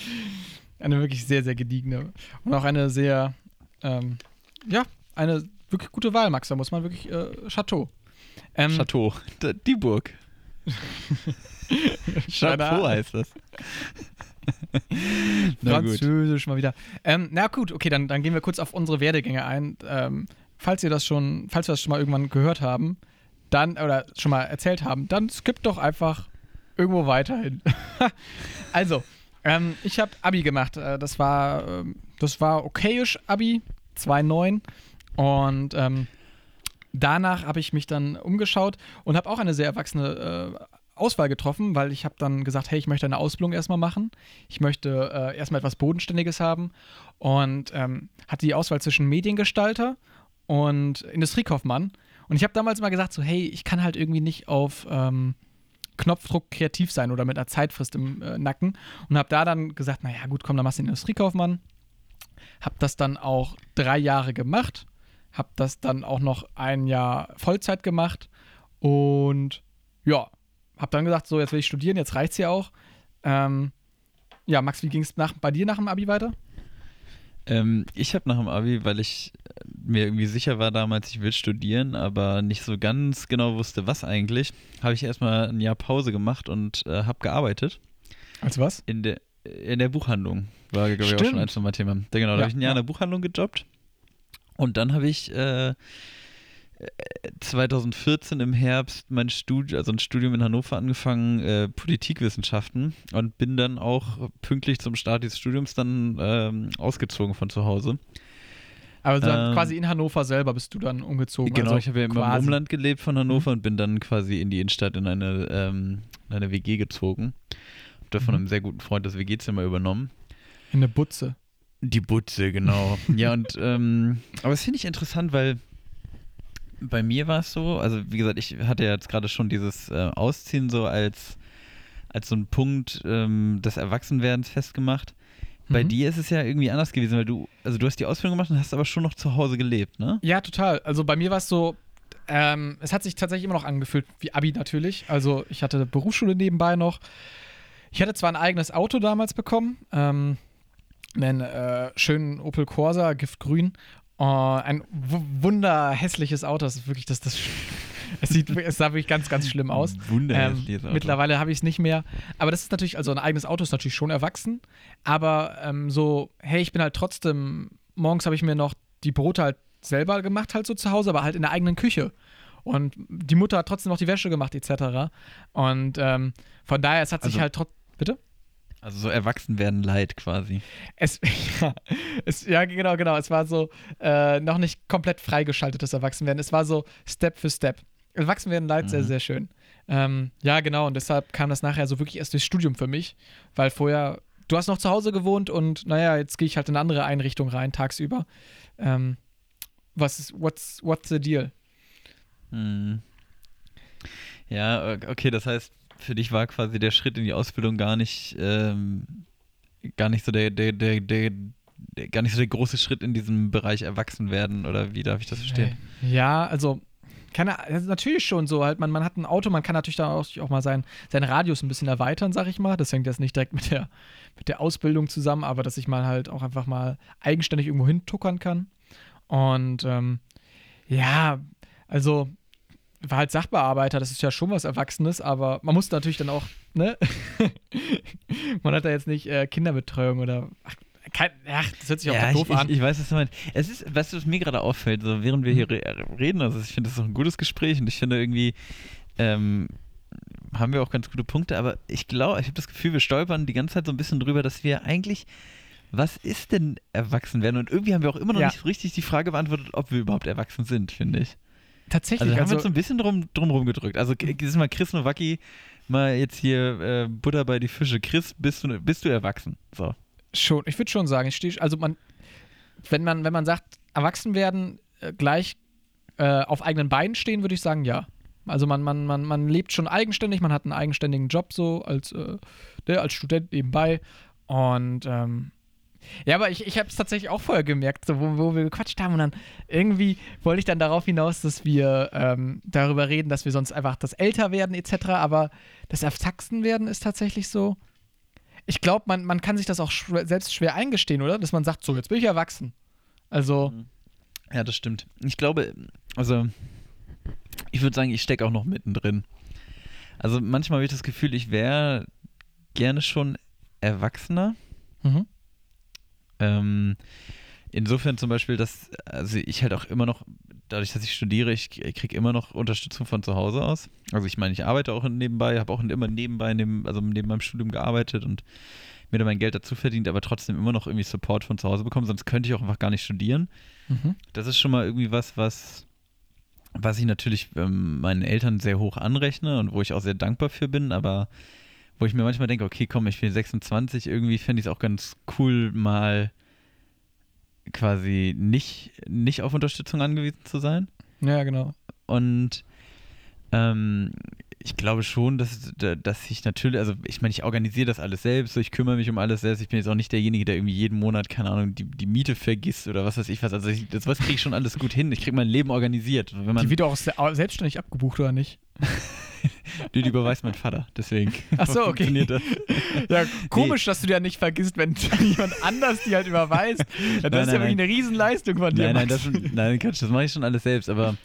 wirklich sehr, sehr gediegene. Und auch eine sehr, ähm, ja, eine wirklich gute Wahl, Max. Da muss man wirklich, äh, Chateau. Ähm, Chateau. Die Burg. [laughs] [laughs] Chapeau heißt das. [laughs] Französisch mal wieder. Ähm, na gut, okay, dann, dann gehen wir kurz auf unsere Werdegänge ein. Ähm, falls ihr das schon, falls wir das schon mal irgendwann gehört haben, dann, oder schon mal erzählt haben, dann skippt doch einfach irgendwo weiterhin. [laughs] also, ähm, ich habe Abi gemacht. Äh, das war, ähm, das war okayisch Abi, 2,9. Und ähm, danach habe ich mich dann umgeschaut und habe auch eine sehr erwachsene äh, Auswahl getroffen, weil ich habe dann gesagt, hey, ich möchte eine Ausbildung erstmal machen. Ich möchte äh, erstmal etwas Bodenständiges haben und ähm, hatte die Auswahl zwischen Mediengestalter und Industriekaufmann. Und ich habe damals mal gesagt, so, hey, ich kann halt irgendwie nicht auf ähm, Knopfdruck kreativ sein oder mit einer Zeitfrist im äh, Nacken. Und habe da dann gesagt, naja, gut, komm, dann machst du den Industriekaufmann. Habe das dann auch drei Jahre gemacht. Habe das dann auch noch ein Jahr Vollzeit gemacht. Und ja, habe dann gesagt, so, jetzt will ich studieren, jetzt reicht's ja auch. Ähm, ja, Max, wie ging es bei dir nach dem Abi weiter? Ähm, ich habe nach dem Abi, weil ich äh, mir irgendwie sicher war damals, ich will studieren, aber nicht so ganz genau wusste, was eigentlich, habe ich erstmal ein Jahr Pause gemacht und äh, habe gearbeitet. Als was? In der, in der Buchhandlung. War, glaube ich, auch schon ein, zwei Mal Thema. Da, genau, da Ja, habe ich ein Jahr ja. in der Buchhandlung gejobbt. Und dann habe ich äh, 2014 im Herbst mein Studium, also ein Studium in Hannover angefangen, äh, Politikwissenschaften und bin dann auch pünktlich zum Start dieses Studiums dann ähm, ausgezogen von zu Hause. Aber dann Ähm, quasi in Hannover selber bist du dann umgezogen. Genau, also ich habe ja immer im. Umland gelebt von Hannover und bin dann quasi in die Innenstadt in eine, ähm, in eine WG gezogen. Hab da von Mhm. einem sehr guten Freund das WG-Zimmer übernommen. In eine Butze. Die Butze, genau. [laughs] ja, und ähm, aber das finde ich interessant, weil bei mir war es so, also wie gesagt, ich hatte ja jetzt gerade schon dieses äh, Ausziehen so als, als so ein Punkt ähm, des Erwachsenwerdens festgemacht. Bei Mhm. dir ist es ja irgendwie anders gewesen, weil du, also du hast die Ausbildung gemacht und hast aber schon noch zu Hause gelebt, ne? Ja, total. Also bei mir war es so, ähm, es hat sich tatsächlich immer noch angefühlt wie Abi natürlich. Also ich hatte Berufsschule nebenbei noch. Ich hatte zwar ein eigenes Auto damals bekommen, ähm, einen äh, schönen Opel Corsa, Giftgrün. Äh, ein wu- wunderhässliches Auto. Das ist wirklich das, das [laughs] es, sieht, es sah wirklich ganz, ganz schlimm aus. Ähm, Wunderhässliches Auto. mittlerweile habe ich es nicht mehr. Aber das ist natürlich, also ein eigenes Auto ist natürlich schon erwachsen. Aber ähm, so, hey, ich bin halt trotzdem, morgens habe ich mir noch die Brote halt selber gemacht, halt so zu Hause, aber halt in der eigenen Küche. Und die Mutter hat trotzdem noch die Wäsche gemacht, etc. Und ähm, von daher, es hat sich Also- halt trotzdem. Bitte? Also so erwachsen werden leid quasi. Es, [laughs] ja, es, ja, genau, genau. Es war so äh, noch nicht komplett freigeschaltetes Erwachsenwerden. Es war so Step für Step. Erwachsenwerden leid sehr, Mhm. sehr schön. Ähm, ja, genau. Und deshalb kam das nachher so wirklich erst durchs Studium für mich, weil vorher, du hast noch zu Hause gewohnt und naja, jetzt gehe ich halt in eine andere Einrichtung rein, tagsüber. Ähm, was ist, what's, what's the deal? Hm. Ja, okay, das heißt, für dich war quasi der Schritt in die Ausbildung gar nicht, ähm, gar nicht so der, der, der, der, gar nicht so der große Schritt in diesem Bereich Erwachsenwerden oder wie darf ich das verstehen? Ja, also, keine, also natürlich schon so. Halt, man, man hat ein Auto, man kann natürlich dann auch, auch mal sein, seinen Radius ein bisschen erweitern, sag ich mal. Das hängt jetzt nicht direkt mit der, mit der Ausbildung zusammen, aber dass ich mal halt auch einfach mal eigenständig irgendwo hintuckern kann. Und ähm, ja, also war halt Sachbearbeiter, das ist ja schon was Erwachsenes, aber man muss natürlich dann auch, ne? [laughs] man hat da jetzt nicht äh, Kinderbetreuung oder. Ach, kein, ach, das hört sich auch Ja, doof ich, an. ich, ich weiß, was du meinst. Es ist, weißt du, was mir gerade auffällt, so während wir hier re reden, also ich finde, das ist auch ein gutes Gespräch und ich finde irgendwie, ähm, haben wir auch ganz gute Punkte, aber ich glaube, ich habe das Gefühl, wir stolpern die ganze Zeit so ein bisschen drüber, dass wir eigentlich, was ist denn erwachsen werden? Und irgendwie haben wir auch immer noch Ja. nicht richtig die Frage beantwortet, ob wir überhaupt erwachsen sind, finde ich. Tatsächlich, Also, wir haben also, uns so ein bisschen drum, drum rumgedrückt. Also, dieses Mal Chris Nowacki, mal jetzt hier äh, Butter bei die Fische. Chris, bist du, bist du erwachsen? So. Schon, ich würde schon sagen, ich stehe, also man, wenn man, wenn man sagt, erwachsen werden, äh, gleich äh, auf eigenen Beinen stehen, würde ich sagen, ja. Also man, man, man, man lebt schon eigenständig, man hat einen eigenständigen Job so als, äh, als Student nebenbei. Und ähm, ja, aber ich, ich habe es tatsächlich auch vorher gemerkt, so, wo, wo wir gequatscht haben und dann irgendwie wollte ich dann darauf hinaus, dass wir ähm, darüber reden, dass wir sonst einfach das Älterwerden etc., aber das Erwachsenwerden ist tatsächlich so, ich glaube, man, man kann sich das auch schwer, selbst schwer eingestehen, oder? Dass man sagt, so, jetzt bin ich erwachsen. Also, Ja, das stimmt. Ich glaube, also, ich würde sagen, ich stecke auch noch mittendrin. Also, manchmal habe ich das Gefühl, ich wäre gerne schon erwachsener. mhm. Ähm, insofern zum Beispiel, dass, also ich halt auch immer noch, dadurch, dass ich studiere, ich kriege immer noch Unterstützung von zu Hause aus. Also ich meine, ich arbeite auch nebenbei, habe auch immer nebenbei, neben, also neben meinem Studium gearbeitet und mir da mein Geld dazu verdient, aber trotzdem immer noch irgendwie Support von zu Hause bekommen, sonst könnte ich auch einfach gar nicht studieren. Mhm. Das ist schon mal irgendwie was, was, was ich natürlich ähm, meinen Eltern sehr hoch anrechne und wo ich auch sehr dankbar für bin, aber wo ich mir manchmal denke, okay, komm, ich bin 26, irgendwie fände ich es auch ganz cool, mal quasi nicht, nicht auf Unterstützung angewiesen zu sein. Ja, genau. Und ähm, ich glaube schon, dass, dass ich natürlich, also ich meine, ich organisiere das alles selbst, so ich kümmere mich um alles selbst. Ich bin jetzt auch nicht derjenige, der irgendwie jeden Monat, keine Ahnung, die, die Miete vergisst oder was weiß ich was. Also ich, das was kriege ich schon alles gut hin. Ich kriege mein Leben organisiert. Wenn man, Die wird auch se- selbstständig abgebucht, oder nicht? [laughs] die, die überweist mein Vater, deswegen. [laughs] Ach so, okay. Das. Ja, komisch, dass du die ja nicht vergisst, wenn [laughs] jemand anders die halt überweist. Das Nein, ist ja nein, wirklich eine Riesenleistung von dir. Nein, nein, das, nein, Quatsch, das mache ich schon alles selbst, aber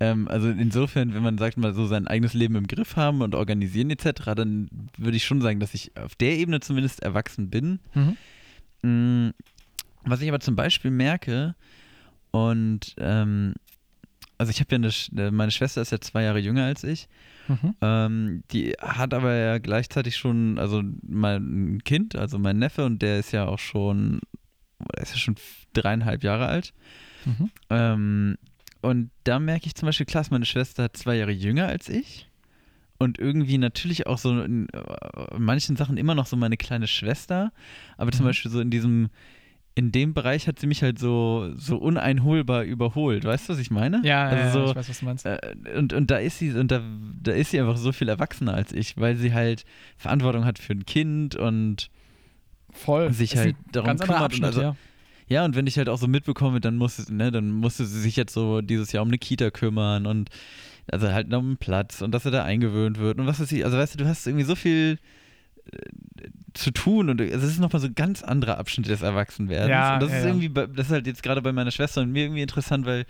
ähm, also insofern, wenn man sagt mal so sein eigenes Leben im Griff haben und organisieren etc., dann würde ich schon sagen, dass ich auf der Ebene zumindest erwachsen bin. Mhm. Mm, Was ich aber zum Beispiel merke, und ähm, also ich habe ja eine, Sch- äh, meine Schwester ist ja zwei Jahre jünger als ich, Mhm. ähm, die hat aber ja gleichzeitig schon, also mein Kind, also mein Neffe, und der ist ja auch schon, der ist ja schon dreieinhalb Jahre alt. Mhm. Ähm, und da merke ich zum Beispiel, klar, meine Schwester zwei Jahre jünger als ich. Und irgendwie natürlich auch so in, äh, manchen Sachen immer noch so meine kleine Schwester. Aber zum Mhm. Beispiel so in diesem, in dem Bereich hat sie mich halt so, so uneinholbar überholt. Weißt du, was ich meine? Ja, also ja, so, ich weiß, was du meinst. äh, und, und da ist sie, und da, da ist sie einfach so viel erwachsener als ich, weil sie halt Verantwortung hat für ein Kind und Voll. sich Ist halt darum kümmert und Abschnitt, also- ja. Ja, und wenn ich halt auch so mitbekomme, dann musste, ne, dann musste sie sich jetzt so dieses Jahr um eine Kita kümmern und also halt noch einen Platz und dass er da eingewöhnt wird und was weiß ich. Also weißt du, du hast irgendwie so viel äh, zu tun und also es ist nochmal so ein ganz anderer Abschnitt des Erwachsenwerdens. Ja, und das ja, ist irgendwie, das ist halt jetzt gerade bei meiner Schwester und mir irgendwie interessant, weil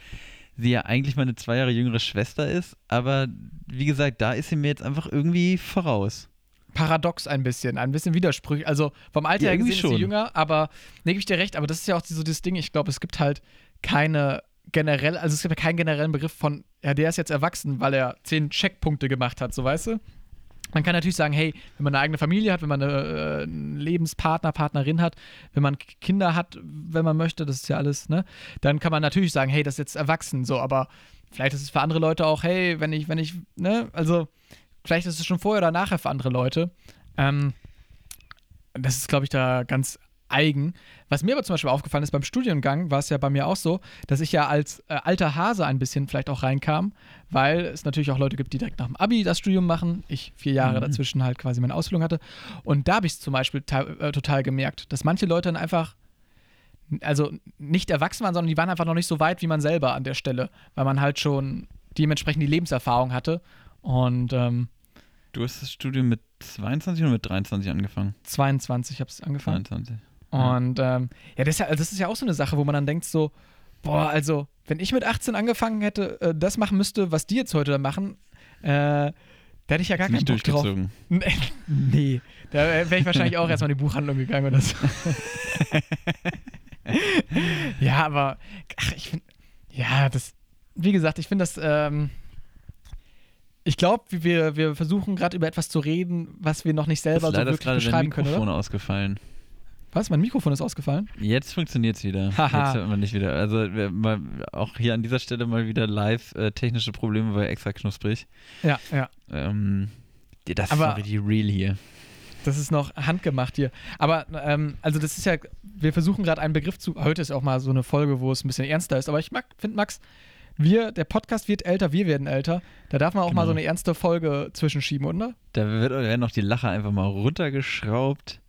sie ja eigentlich meine zwei Jahre jüngere Schwester ist, aber wie gesagt, da ist sie mir jetzt einfach irgendwie voraus. Paradox ein bisschen, ein bisschen widersprüchlich. Also vom Alter Ja, her gesehen ist sie schon. jünger, aber ne, gebe ich dir recht, aber das ist ja auch so das Ding, ich glaube, es gibt halt keine generell, also es gibt ja keinen generellen Begriff von, ja, der ist jetzt erwachsen, weil er zehn Checkpunkte gemacht hat, so weißt du? Man kann natürlich sagen, hey, wenn man eine eigene Familie hat, wenn man eine, äh, einen Lebenspartner, Partnerin hat, wenn man Kinder hat, wenn man möchte, das ist ja alles, ne? Dann kann man natürlich sagen, hey, das ist jetzt erwachsen, so, aber vielleicht ist es für andere Leute auch, hey, wenn ich, wenn ich, ne, also vielleicht ist es schon vorher oder nachher für andere Leute. Ähm, das ist, glaube ich, da ganz eigen. Was mir aber zum Beispiel aufgefallen ist, beim Studiengang war es ja bei mir auch so, dass ich ja als äh, alter Hase ein bisschen vielleicht auch reinkam, weil es natürlich auch Leute gibt, die direkt nach dem Abi das Studium machen. Ich vier Jahre Mhm. dazwischen halt quasi meine Ausbildung hatte. Und da habe ich es zum Beispiel äh, total gemerkt, dass manche Leute dann einfach also nicht erwachsen waren, sondern die waren einfach noch nicht so weit wie man selber an der Stelle, weil man halt schon dementsprechend die Lebenserfahrung hatte. Und ähm, Du hast das Studium mit 22 oder mit 23 angefangen? 22 habe ich angefangen. 22. Und ähm, ja, das ist ja, das ist ja auch so eine Sache, wo man dann denkt so, boah, also wenn ich mit 18 angefangen hätte, äh, das machen müsste, was die jetzt heute da machen, äh, da hätte ich ja gar keinen Nicht Bock drauf. [laughs] nee. da wäre ich wahrscheinlich auch erstmal in die Buchhandlung gegangen oder so. [laughs] [laughs] ja, aber ach, ich finde, ja, das, wie gesagt, ich finde das, ähm, ich glaube, wir, wir versuchen gerade über etwas zu reden, was wir noch nicht selber so leider ist wirklich gerade dein beschreiben können, Mikrofon oder? ausgefallen. Was? Mein Mikrofon ist ausgefallen? Jetzt funktioniert es wieder. Haha. Jetzt hört man nicht wieder. Also wir, mal, auch hier an dieser Stelle mal wieder live äh, technische Probleme bei extra knusprig. Ja, ja. Ähm, das Aber- ist richtig real hier. Das ist noch handgemacht hier. Aber, ähm, also das ist ja, wir versuchen gerade einen Begriff zu, heute ist auch mal so eine Folge, wo es ein bisschen ernster ist, aber ich finde, Max, wir, der Podcast wird älter, wir werden älter. Da darf man auch mal Genau. so eine ernste Folge zwischenschieben, oder? Da wird, werden auch die Lacher einfach mal runtergeschraubt.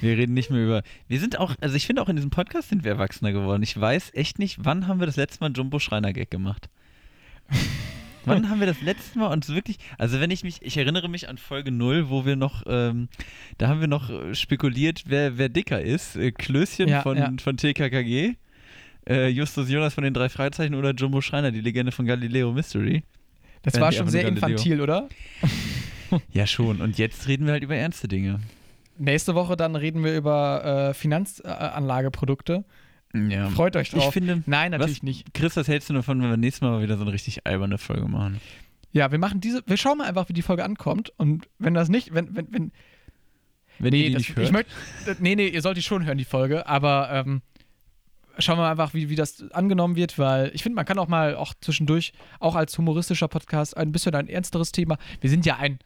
Wir reden nicht mehr über. Wir sind auch, also ich finde auch in diesem Podcast sind wir erwachsener geworden. Ich weiß echt nicht, wann haben wir das letzte Mal Jumbo Schreiner Gag gemacht? wann haben wir das letzte Mal uns wirklich, also wenn ich mich, ich erinnere mich an Folge 0, wo wir noch, ähm, da haben wir noch spekuliert, wer, wer dicker ist. Äh, Klößchen Ja, von, ja. von TKKG, äh, Justus Jonas von den drei Freizeichen oder Jumbo Schreiner, die Legende von Galileo Mystery. Das Äh, war schon sehr Galileo. infantil, oder? [laughs] Ja, schon. Und jetzt reden wir halt über ernste Dinge. Nächste Woche dann reden wir über äh, Finanzanlageprodukte. Ja. Freut euch drauf. Ich finde, Nein, natürlich Was? nicht. Chris, was hältst du davon, wenn wir nächstes Mal wieder so eine richtig alberne Folge machen? Ja, wir machen diese, wir schauen mal einfach, wie die Folge ankommt. Und wenn das nicht, wenn, wenn, wenn, Wenn nee, ihr die das, nicht hört. ich möchte, nee, nee, ihr sollt die schon hören, die Folge, aber ähm, schauen wir mal einfach, wie, wie das angenommen wird, weil ich finde, man kann auch mal auch zwischendurch, auch als humoristischer Podcast, ein bisschen ein ernsteres Thema. Wir sind ja ein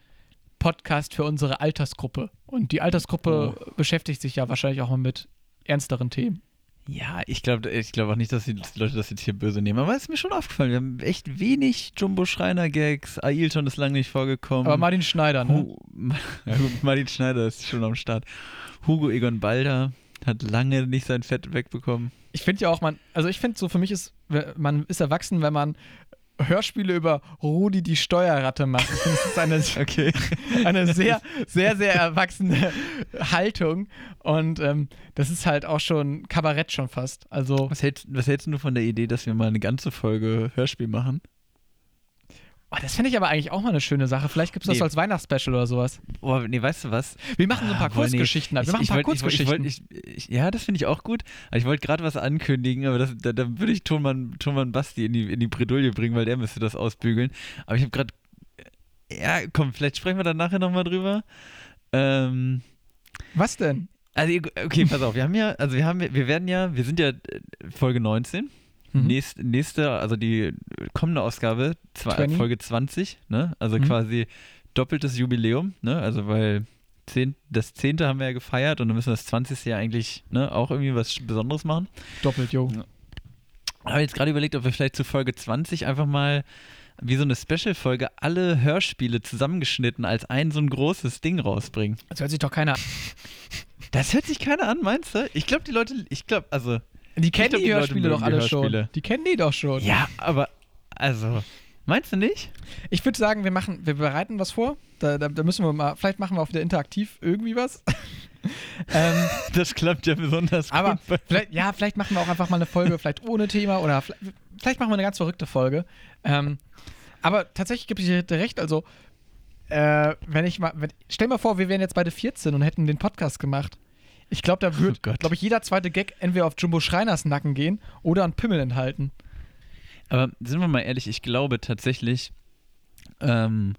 Podcast für unsere Altersgruppe und die Altersgruppe Oh. beschäftigt sich ja wahrscheinlich auch mal mit ernsteren Themen. Ja, ich glaube ich glaub auch nicht, dass die, Leute das jetzt hier böse nehmen. Aber es ist mir schon aufgefallen, wir haben echt wenig Jumbo Schreiner-Gags. Ailton ist lange nicht vorgekommen. Aber Martin Schneider, ne? Hu [laughs] ja, gut, Martin Schneider ist schon am Start. Hugo Egon Balder hat lange nicht sein Fett wegbekommen. Ich finde ja auch, man, also ich finde so, für mich ist, man ist erwachsen, wenn man Hörspiele über Rudi die Steuerratte macht. Das ist eine, [laughs] Okay. eine sehr, [laughs] sehr, sehr erwachsene Haltung. Und ähm, das ist halt auch schon Kabarett schon fast. Also, Was hältst, was hältst du von der Idee, dass wir mal eine ganze Folge Hörspiel machen? Oh, das fände ich aber eigentlich auch mal eine schöne Sache. Vielleicht gibt es das Nee. als Weihnachtsspecial oder sowas. Oh, nee, weißt du was? Wir machen so ein paar Ah, nee. Kurzgeschichten. halt. Wir machen ein ich paar wollt- ich ich Kurzgeschichten. wollt- ich- ich- Ja, das finde ich auch gut. Aber ich wollte gerade was ankündigen, aber das, da, da würde ich Tonmann, Tonmann Basti in die, in die Bredouille bringen, weil der müsste das ausbügeln. Aber ich habe gerade. Ja, komm, vielleicht sprechen wir dann nachher nochmal drüber. Ähm. Was denn? Also, okay, pass auf, wir haben ja, also wir haben, wir werden ja, wir sind ja äh, Folge 19. Mhm. Nächst, nächste, also die kommende Ausgabe, zwei, 20. Folge 20, ne? Also Mhm. quasi doppeltes Jubiläum, ne? Also weil zehn, das zehnte haben wir ja gefeiert und dann müssen wir das 20. ja eigentlich ne, auch irgendwie was Besonderes machen. Doppelt, jo. Ich habe jetzt gerade überlegt, ob wir vielleicht zu Folge 20 einfach mal wie so eine Special-Folge alle Hörspiele zusammengeschnitten als ein so ein großes Ding rausbringen. Das hört sich doch keiner an. Das hört sich keiner an, meinst du? Ich glaube, die Leute, ich glaube, also Die kennen die, die Hörspiele doch alle schon. Hörspiele. Die kennen die doch schon. Ja, aber also, meinst du nicht? Ich würde sagen, wir machen, wir bereiten was vor. Da, da, da müssen wir mal, vielleicht machen wir auch wieder interaktiv irgendwie was. [laughs] ähm, Das klappt ja besonders aber gut. vielleicht, ja, vielleicht machen wir auch einfach mal eine Folge, vielleicht ohne Thema oder vielleicht, vielleicht machen wir eine ganz verrückte Folge. Ähm, aber tatsächlich gebe ich dir recht, also äh, wenn ich mal, wenn, stell mal vor, wir wären jetzt beide 14 und hätten den Podcast gemacht. Ich glaube, da würde, Oh Gott. glaube ich, jeder zweite Gag entweder auf Jumbo Schreiners Nacken gehen oder an Pimmel enthalten. Aber sind wir mal ehrlich, ich glaube tatsächlich, ähm,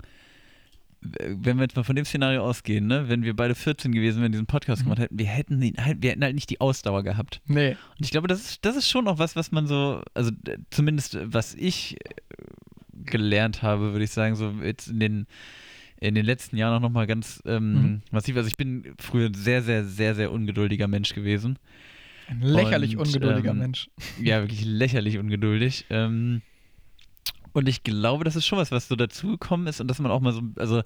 wenn wir jetzt mal von dem Szenario ausgehen, ne, wenn wir beide 14 gewesen wären, diesen Podcast Mhm. gemacht hätten, wir hätten, halt, wir hätten halt nicht die Ausdauer gehabt. Nee. Und ich glaube, das ist, das ist schon auch was, was man so, also zumindest was ich äh, gelernt habe, würde ich sagen, so jetzt in den in den letzten Jahren auch nochmal ganz ähm, Mhm. massiv. Also ich bin früher ein sehr, sehr, sehr, sehr ungeduldiger Mensch gewesen. Ein lächerlich Und, ungeduldiger ähm, Mensch. [laughs] Ja, wirklich lächerlich ungeduldig. Ähm, und ich glaube, das ist schon was, was so dazugekommen ist und dass man auch mal so, also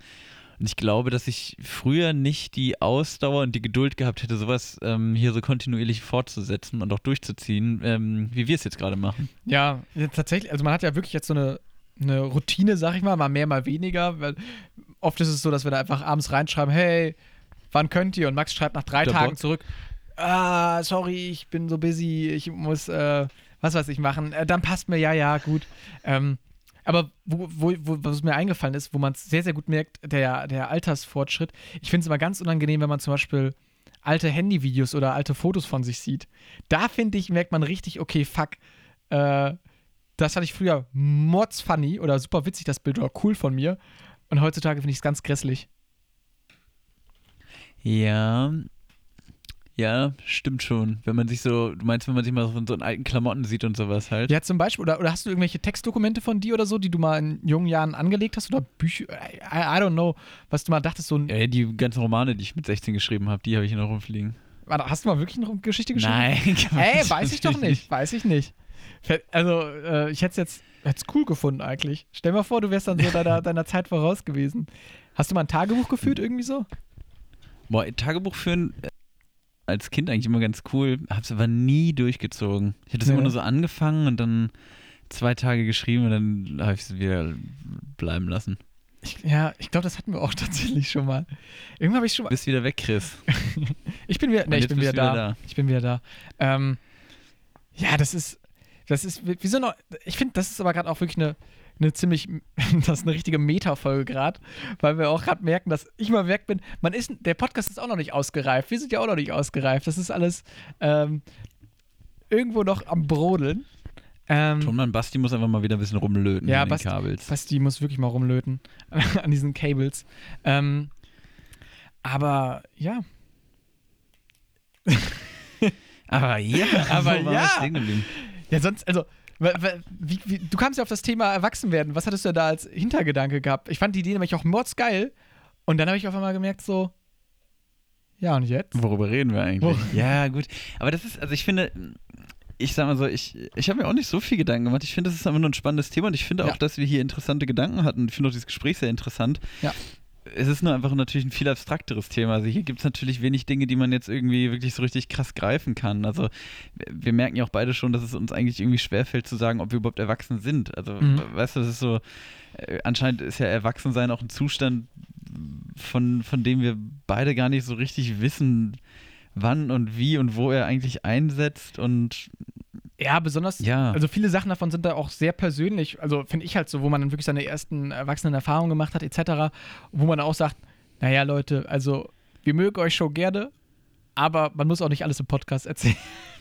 ich glaube, dass ich früher nicht die Ausdauer und die Geduld gehabt hätte, sowas ähm, hier so kontinuierlich fortzusetzen und auch durchzuziehen, ähm, wie wir es jetzt gerade machen. Ja, ja, tatsächlich, also man hat ja wirklich jetzt so eine, eine Routine, sag ich mal, mal mehr, mal weniger, weil oft ist es so, dass wir da einfach abends reinschreiben, hey, wann könnt ihr? Und Max schreibt nach drei Der Tagen Bock. zurück, ah, sorry, ich bin so busy, ich muss, äh, was weiß ich machen, äh, dann passt mir, ja, ja, gut. Ähm, aber wo, wo, wo, was mir eingefallen ist, wo man es sehr, sehr gut merkt, der, der Altersfortschritt, ich finde es immer ganz unangenehm, wenn man zum Beispiel alte Handyvideos oder alte Fotos von sich sieht. Da finde ich, merkt man richtig, okay, fuck, äh, das fand ich früher mordsfunny oder super witzig, das Bild oder cool von mir. Und heutzutage finde ich es ganz grässlich. Ja. Ja, stimmt schon. Wenn man sich so, du meinst, wenn man sich mal so von so in alten Klamotten sieht und sowas halt. Ja, zum Beispiel, oder, oder hast du irgendwelche Textdokumente von dir oder so, die du mal in jungen Jahren angelegt hast? Oder Bücher, I, I don't know, was du mal dachtest, so ein. Ja, die ganzen Romane, die ich mit 16 geschrieben habe, die habe ich noch rumfliegen. Warte, Hast du mal wirklich eine Geschichte geschrieben? Nein, [laughs] Ey, weiß ich doch nicht. Weiß ich nicht. Also, äh, ich hätte es jetzt hätt's cool gefunden eigentlich. Stell mal vor, du wärst dann so deiner, [laughs] deiner Zeit voraus gewesen. Hast du mal ein Tagebuch geführt irgendwie so? Boah, Tagebuch führen äh, als Kind eigentlich immer ganz cool, hab's aber nie durchgezogen. Ich hatte es Nee. immer nur so angefangen und dann zwei Tage geschrieben und dann habe ich es wieder bleiben lassen. Ich, ja, ich glaube, das hatten wir auch [laughs] tatsächlich schon mal. Irgendwann habe ich schon mal. Bist wieder weg, Chris. [laughs] Ich bin wieder, nee, ich bin wieder du da. wieder da. Ich bin wieder da. Ähm, ja, das ist, das ist, wie wie so eine, ich finde, das ist aber gerade auch wirklich eine, eine ziemlich, [laughs] das ist eine richtige Meta-Folge gerade, weil wir auch gerade merken, dass ich mal weg bin, man ist, der Podcast ist auch noch nicht ausgereift, wir sind ja auch noch nicht ausgereift, das ist alles ähm, irgendwo noch am Brodeln. Ähm, Tonmann Basti muss einfach mal wieder ein bisschen rumlöten Ja, an den Basti- Kabels. Basti muss wirklich mal rumlöten [laughs] an diesen Cables. Ähm, aber ja, [laughs] Aber ja, Aber war ja. Ja, sonst, also, wie, wie, du kamst ja auf das Thema Erwachsenwerden. Was hattest du da als Hintergedanke gehabt? Ich fand die Idee nämlich auch mordsgeil. Und dann habe ich auf einmal gemerkt, so, Ja, und jetzt? Worüber reden wir eigentlich? Wo- Ja, gut. Aber das ist, also ich finde, ich sag mal so, ich, ich habe mir auch nicht so viel Gedanken gemacht. Ich finde, das ist einfach nur ein spannendes Thema und ich finde Ja. auch, dass wir hier interessante Gedanken hatten. Ich finde auch dieses Gespräch sehr interessant. Ja. Es ist nur einfach natürlich ein viel abstrakteres Thema. Also hier gibt es natürlich wenig Dinge, die man jetzt irgendwie wirklich so richtig krass greifen kann. Also wir merken ja auch beide schon, dass es uns eigentlich irgendwie schwerfällt zu sagen, ob wir überhaupt erwachsen sind. Also Mhm. weißt du, das ist so, äh, anscheinend ist ja Erwachsensein auch ein Zustand, von, von dem wir beide gar nicht so richtig wissen, wann und wie und wo er eigentlich einsetzt und Ja, besonders, ja. also viele Sachen davon sind da auch sehr persönlich, also finde ich halt so, wo man dann wirklich seine ersten erwachsenen Erfahrungen gemacht hat, etc., wo man auch sagt, naja, Leute, also wir mögen euch schon gerne, aber man muss auch nicht alles im Podcast [laughs] erzählen.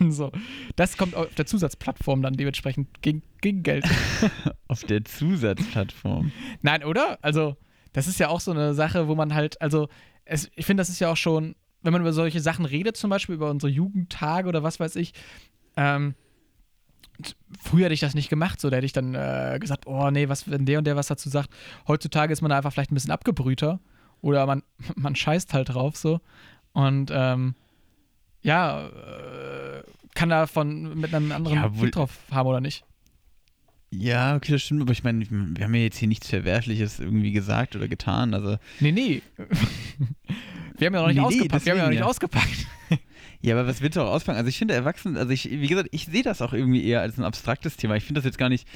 so. Das kommt auf der Zusatzplattform dann dementsprechend gegen, gegen Geld. [laughs] auf der Zusatzplattform. Nein, oder? Also, das ist ja auch so eine Sache, wo man halt, also, es, ich finde, das ist ja auch schon, wenn man über solche Sachen redet, zum Beispiel über unsere Jugendtage oder was weiß ich, ähm, früher hätte ich das nicht gemacht, so, da hätte ich dann äh, gesagt, oh nee, was, wenn der und der was dazu sagt. Heutzutage ist man da einfach vielleicht ein bisschen abgebrühter oder man, [laughs] man scheißt halt drauf, so. Und, ähm, ja, äh, kann da von mit einem anderen Ja, Blick drauf haben oder nicht. Ja, okay, das stimmt, aber ich meine, wir haben ja jetzt hier nichts Verwerfliches irgendwie gesagt oder getan. Also, Nee, nee. [laughs] Wir haben ja noch nicht Nee, nee, ausgepackt. Wir haben ja noch nicht ja. ausgepackt. [laughs] ja, aber was willst du auch ausfangen? Also ich finde Erwachsenen, also ich, wie gesagt, ich sehe das auch irgendwie eher als ein abstraktes Thema. Ich finde das jetzt gar nicht,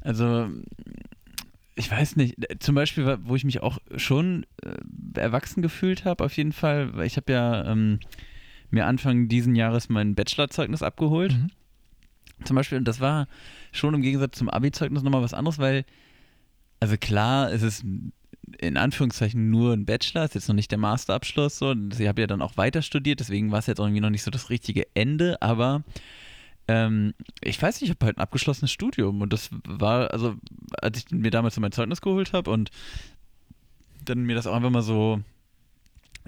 also ich weiß nicht, zum Beispiel, wo ich mich auch schon äh, erwachsen gefühlt habe, auf jeden Fall, weil ich habe ja ähm, mir Anfang diesen Jahres mein Bachelorzeugnis abgeholt. Mhm. Zum Beispiel, und das war schon im Gegensatz zum Abi-Zeugnis nochmal was anderes, weil, also klar, es ist in Anführungszeichen nur ein Bachelor, ist jetzt noch nicht der Masterabschluss, so. Und Ich habe ja dann auch weiter studiert, deswegen war es jetzt irgendwie noch nicht so das richtige Ende, aber ähm, ich weiß nicht, ich habe halt ein abgeschlossenes Studium und das war, also als ich mir damals so mein Zeugnis geholt habe und dann mir das auch einfach mal so,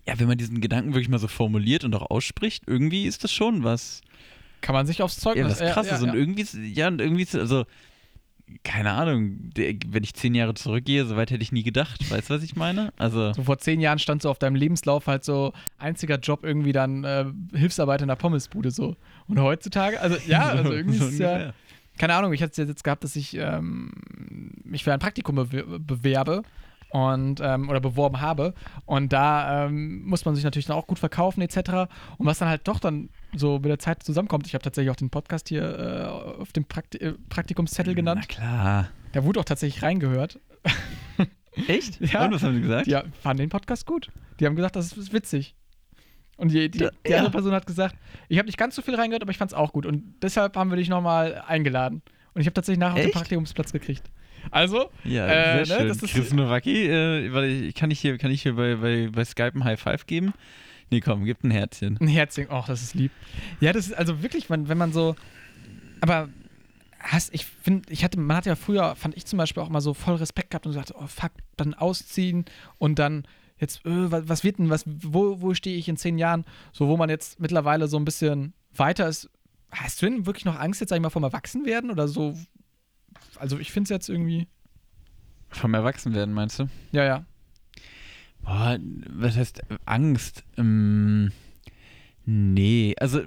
ja, wenn man diesen Gedanken wirklich mal so formuliert und auch ausspricht, irgendwie ist das schon was, Kann man sich aufs Zeugnis ja, was äh, krasses. ja, und ja. irgendwie, ist- ja, und irgendwie, also, keine Ahnung, wenn ich zehn Jahre zurückgehe, so weit hätte ich nie gedacht. Weißt du, was ich meine? Also, So vor zehn Jahren stand so auf deinem Lebenslauf halt so einziger Job irgendwie dann äh, Hilfsarbeit in der Pommesbude so. Und heutzutage, also [laughs] ja, also irgendwie so ist es ja, ungefähr. keine Ahnung, ich hatte es jetzt gehabt, dass ich ähm, mich für ein Praktikum bewer- bewerbe und ähm, oder beworben habe und da ähm, muss man sich natürlich dann auch gut verkaufen etc. Und was dann halt doch dann so mit der Zeit zusammenkommt, ich habe tatsächlich auch den Podcast hier äh, auf dem Prakti äh, Praktikumszettel Na genannt, klar. da wurde auch tatsächlich reingehört. [laughs] Echt? Ja. Und was haben sie gesagt? Die fanden den Podcast gut. Die haben gesagt, das ist witzig. Und die, die, Da- die ja. andere Person hat gesagt, ich habe nicht ganz so viel reingehört, aber ich fand es auch gut. Und deshalb haben wir dich nochmal eingeladen. Und ich habe tatsächlich nachher auch den Echt? Praktikumsplatz gekriegt. Also, Ja, Äh, sehr ne, schön. das ist- Chris Nowacki, äh, warte, kann ich hier, kann ich hier bei, bei, bei Skype ein High Five geben? Nee, komm, gib ein Herzchen. ein Herzchen. Oh, das ist lieb. Ja, das ist also wirklich, wenn, wenn man so. Aber hast, ich finde, ich hatte, man hat ja früher, fand ich zum Beispiel auch mal so voll Respekt gehabt und gesagt, oh fuck, dann ausziehen und dann jetzt, äh, was, was wird denn, was, wo, wo stehe ich in zehn Jahren? So, wo man jetzt mittlerweile so ein bisschen weiter ist. Hast du denn wirklich noch Angst, jetzt sag ich mal, vom Erwachsenwerden oder so? Also ich finde es jetzt irgendwie, Vom Erwachsenwerden, meinst du? ja, ja. Boah, was heißt Angst? Ähm, nee, also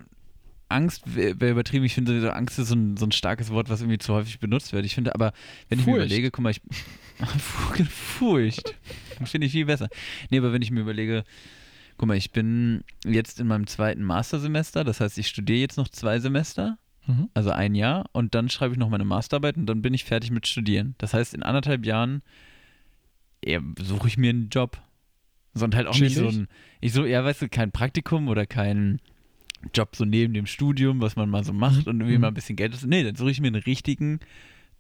Angst wäre wär übertrieben. Ich finde, so Angst ist so ein, so ein starkes Wort, was irgendwie zu häufig benutzt wird. Ich finde aber, wenn ich mir Furcht. überlege, guck mal, ich. [laughs] Furcht. finde ich viel besser. Nee, aber wenn ich mir überlege, guck mal, ich bin jetzt in meinem zweiten Mastersemester, das heißt, ich studiere jetzt noch zwei Semester. Mhm. also ein Jahr, und dann schreibe ich noch meine Masterarbeit und dann bin ich fertig mit Studieren. Das heißt, in anderthalb Jahren ja, suche ich mir einen Job. So, Und halt auch nicht so Chillig. ein, ich so, ja, weißt du, kein Praktikum oder kein Job so neben dem Studium, was man mal so macht und irgendwie Mhm. mal ein bisschen Geld ist. Nee, dann suche ich mir einen richtigen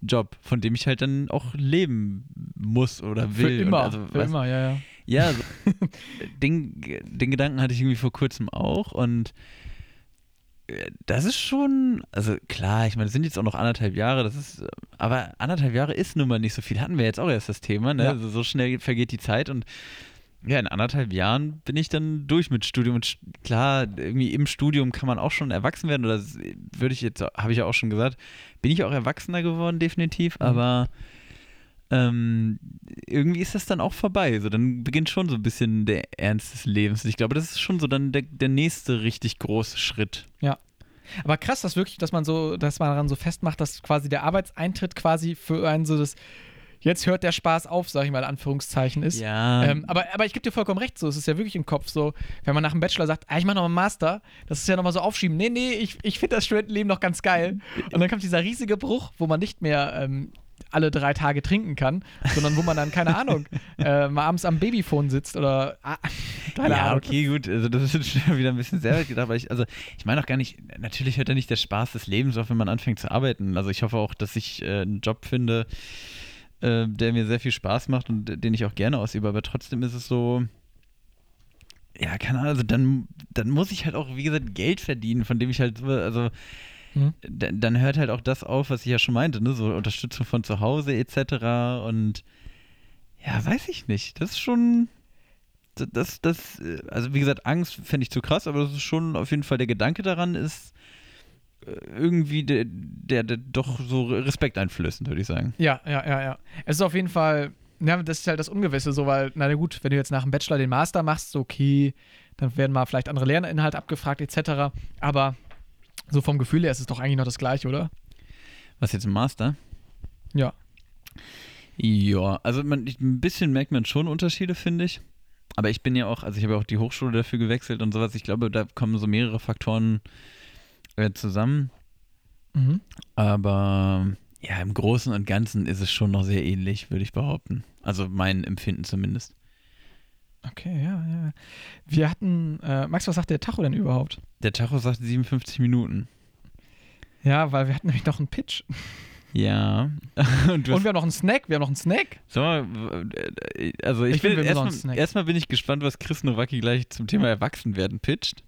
Job, von dem ich halt dann auch leben muss oder will. Für immer, also, für weißt- immer, ja, ja. ja, [laughs] so, den, den Gedanken hatte ich irgendwie vor kurzem auch und äh, das ist schon, also klar, ich meine, es sind jetzt auch noch anderthalb Jahre, das ist, aber anderthalb Jahre ist nun mal nicht so viel. Hatten wir jetzt auch erst das Thema, ne? Ja. Also so schnell vergeht die Zeit und ja, in anderthalb Jahren bin ich dann durch mit Studium und klar, irgendwie im Studium kann man auch schon erwachsen werden oder würde ich jetzt, habe ich ja auch schon gesagt, bin ich auch erwachsener geworden, definitiv, Mhm. aber ähm, irgendwie ist das dann auch vorbei. So, dann beginnt schon so ein bisschen der Ernst des Lebens. Ich glaube, das ist schon so dann der, der nächste richtig große Schritt. Aber krass, dass wirklich, dass man so, dass man daran so festmacht, dass quasi der Arbeitseintritt quasi für einen so das jetzt hört der Spaß auf, sag ich mal, in Anführungszeichen ist. Ja. Ähm, aber, aber ich gebe dir vollkommen recht, so, es ist ja wirklich im Kopf so, wenn man nach dem Bachelor sagt, ah, ich mache noch einen Master, das ist ja nochmal so aufschieben. Nee, nee, ich, ich finde das Studentenleben noch ganz geil. Und dann kommt dieser riesige Bruch, wo man nicht mehr ähm, alle drei Tage trinken kann, sondern wo man dann, keine Ahnung, [laughs] äh, mal abends am Babyphone sitzt oder ah, keine ja, Ahnung. okay, gut. Also das ist jetzt schon wieder ein bisschen sehr weit gedacht, weil ich, also ich meine auch gar nicht, natürlich hört ja nicht der Spaß des Lebens auf, wenn man anfängt zu arbeiten. Also ich hoffe auch, dass ich äh, einen Job finde, äh, der mir sehr viel Spaß macht und den ich auch gerne ausübe, aber trotzdem ist es so, ja, keine Ahnung, also dann, dann muss ich halt auch, wie gesagt, Geld verdienen, von dem ich halt, so- also Mhm. dann hört halt auch das auf, was ich ja schon meinte, ne? so Unterstützung von zu Hause etc. und ja, weiß ich nicht, das ist schon, das, das, äh, also wie gesagt, Angst fände ich zu krass, aber das ist schon auf jeden Fall der Gedanke daran ist irgendwie der, der, der doch so respekteinflößend, würde ich sagen. Ja, ja, ja, ja. Es ist auf jeden Fall, ja, das ist halt das Ungewisse, so, weil, na gut, wenn du jetzt nach dem Bachelor den Master machst, so, okay, dann werden mal vielleicht andere Lerninhalte abgefragt, etc. Aber so vom Gefühl her ist es doch eigentlich noch das Gleiche, oder? Was jetzt im Master? Ja. Ja, also man, ein bisschen merkt man schon Unterschiede, finde ich. Aber ich bin ja auch, also ich habe ja auch die Hochschule dafür gewechselt und sowas. Ich glaube, da kommen so mehrere Faktoren äh, zusammen. Mhm. Aber ja, im Großen und Ganzen ist es schon noch sehr ähnlich, würde ich behaupten. Also mein Empfinden zumindest. Okay, ja, ja. Wir hatten, äh, Max, was sagt der Tacho denn überhaupt? Der Tacho sagt 57 Minuten. Ja, weil wir hatten nämlich noch einen Pitch. Ja. [laughs] und Und wir haben noch einen Snack. Wir haben noch einen Snack. sag mal, äh, also ich, Ich finde, bin erstmal Snack. erstmal bin ich gespannt, was Chris Nowacki gleich zum Thema Erwachsenwerden pitcht.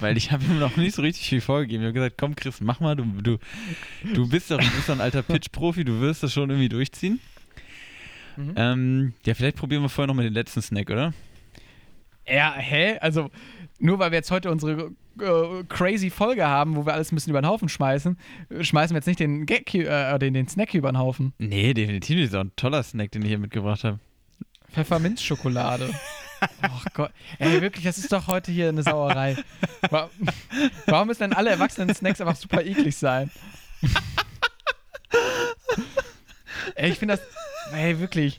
Weil ich habe ihm noch nicht so richtig viel vorgegeben. Ich habe gesagt, komm Chris, mach mal, du, du, du bist doch du bist doch ein alter [laughs] Pitch-Profi, du wirst das schon irgendwie durchziehen. Mhm. Ähm, ja, vielleicht probieren wir vorher noch mal den letzten Snack, oder? Ja, hä? Also, nur weil wir jetzt heute unsere äh, crazy Folge haben, wo wir alles ein bisschen über den Haufen schmeißen, schmeißen wir jetzt nicht den, Gag, äh, den, den Snack hier über den Haufen. Nee, definitiv nicht. Das ist auch ein toller Snack, den ich hier mitgebracht habe. Pfefferminzschokolade. [laughs] Ach Gott. Ey, wirklich, das ist doch heute hier eine Sauerei. Wa- Warum müssen denn alle erwachsenen Snacks einfach super eklig sein? Ey, ich finde das. Ey, wirklich.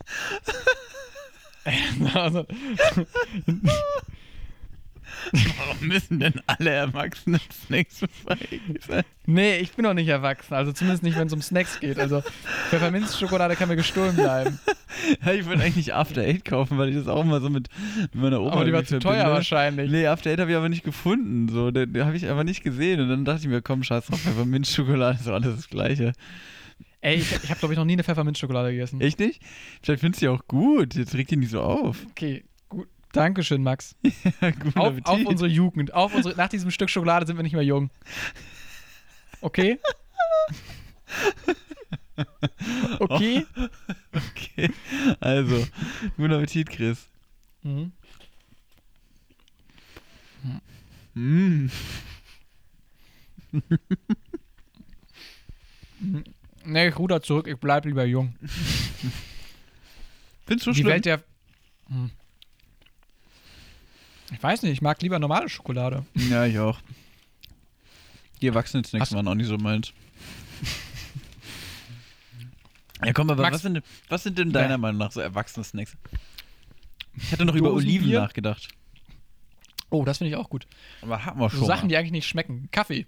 Also, Warum müssen denn alle Erwachsenen Snacks sein? nee, ich bin noch nicht erwachsen. Also zumindest nicht, wenn es um Snacks geht. Also Pfefferminzschokolade kann mir gestohlen bleiben. [laughs] Ja, ich wollte eigentlich After Eight kaufen, weil ich das auch mal so mit, mit meiner Oma Aber die war zu teuer verbinde. wahrscheinlich. Nee, After Eight habe ich aber nicht gefunden. So, den, den habe ich einfach nicht gesehen. Und dann dachte ich mir, komm, scheiß drauf, Pfefferminzschokolade ist doch alles das Gleiche. Ey, ich, ich habe, glaube ich, noch nie eine Pfefferminzschokolade gegessen. Echt nicht? Vielleicht findest du die auch gut. Jetzt regt die nicht so auf. Okay, gut. Dankeschön, Max. [laughs] Guten Auf, auf unsere Jugend. Auf unsere, nach diesem Stück Schokolade sind wir nicht mehr jung. Okay? [laughs] Okay? [laughs] Okay. Also, guten Appetit, Chris. Mhm. Mm. Nee, ich ruder zurück, ich bleib lieber jung. [laughs] Findest du Die schlimm? Welt der. Hm. Ich weiß nicht, ich mag lieber normale Schokolade. Ja, ich auch. Die Erwachsenen-Snacks waren auch nicht so meins. Ja, komm, aber Max- was sind, denn- was sind denn deiner Ja. Meinung nach so erwachsene Snacks? Ich hatte noch über Dosenbier? Oliven nachgedacht. Oh, das finde ich auch gut. Aber hatten wir schon. So Sachen, mal. die eigentlich nicht schmecken. Kaffee.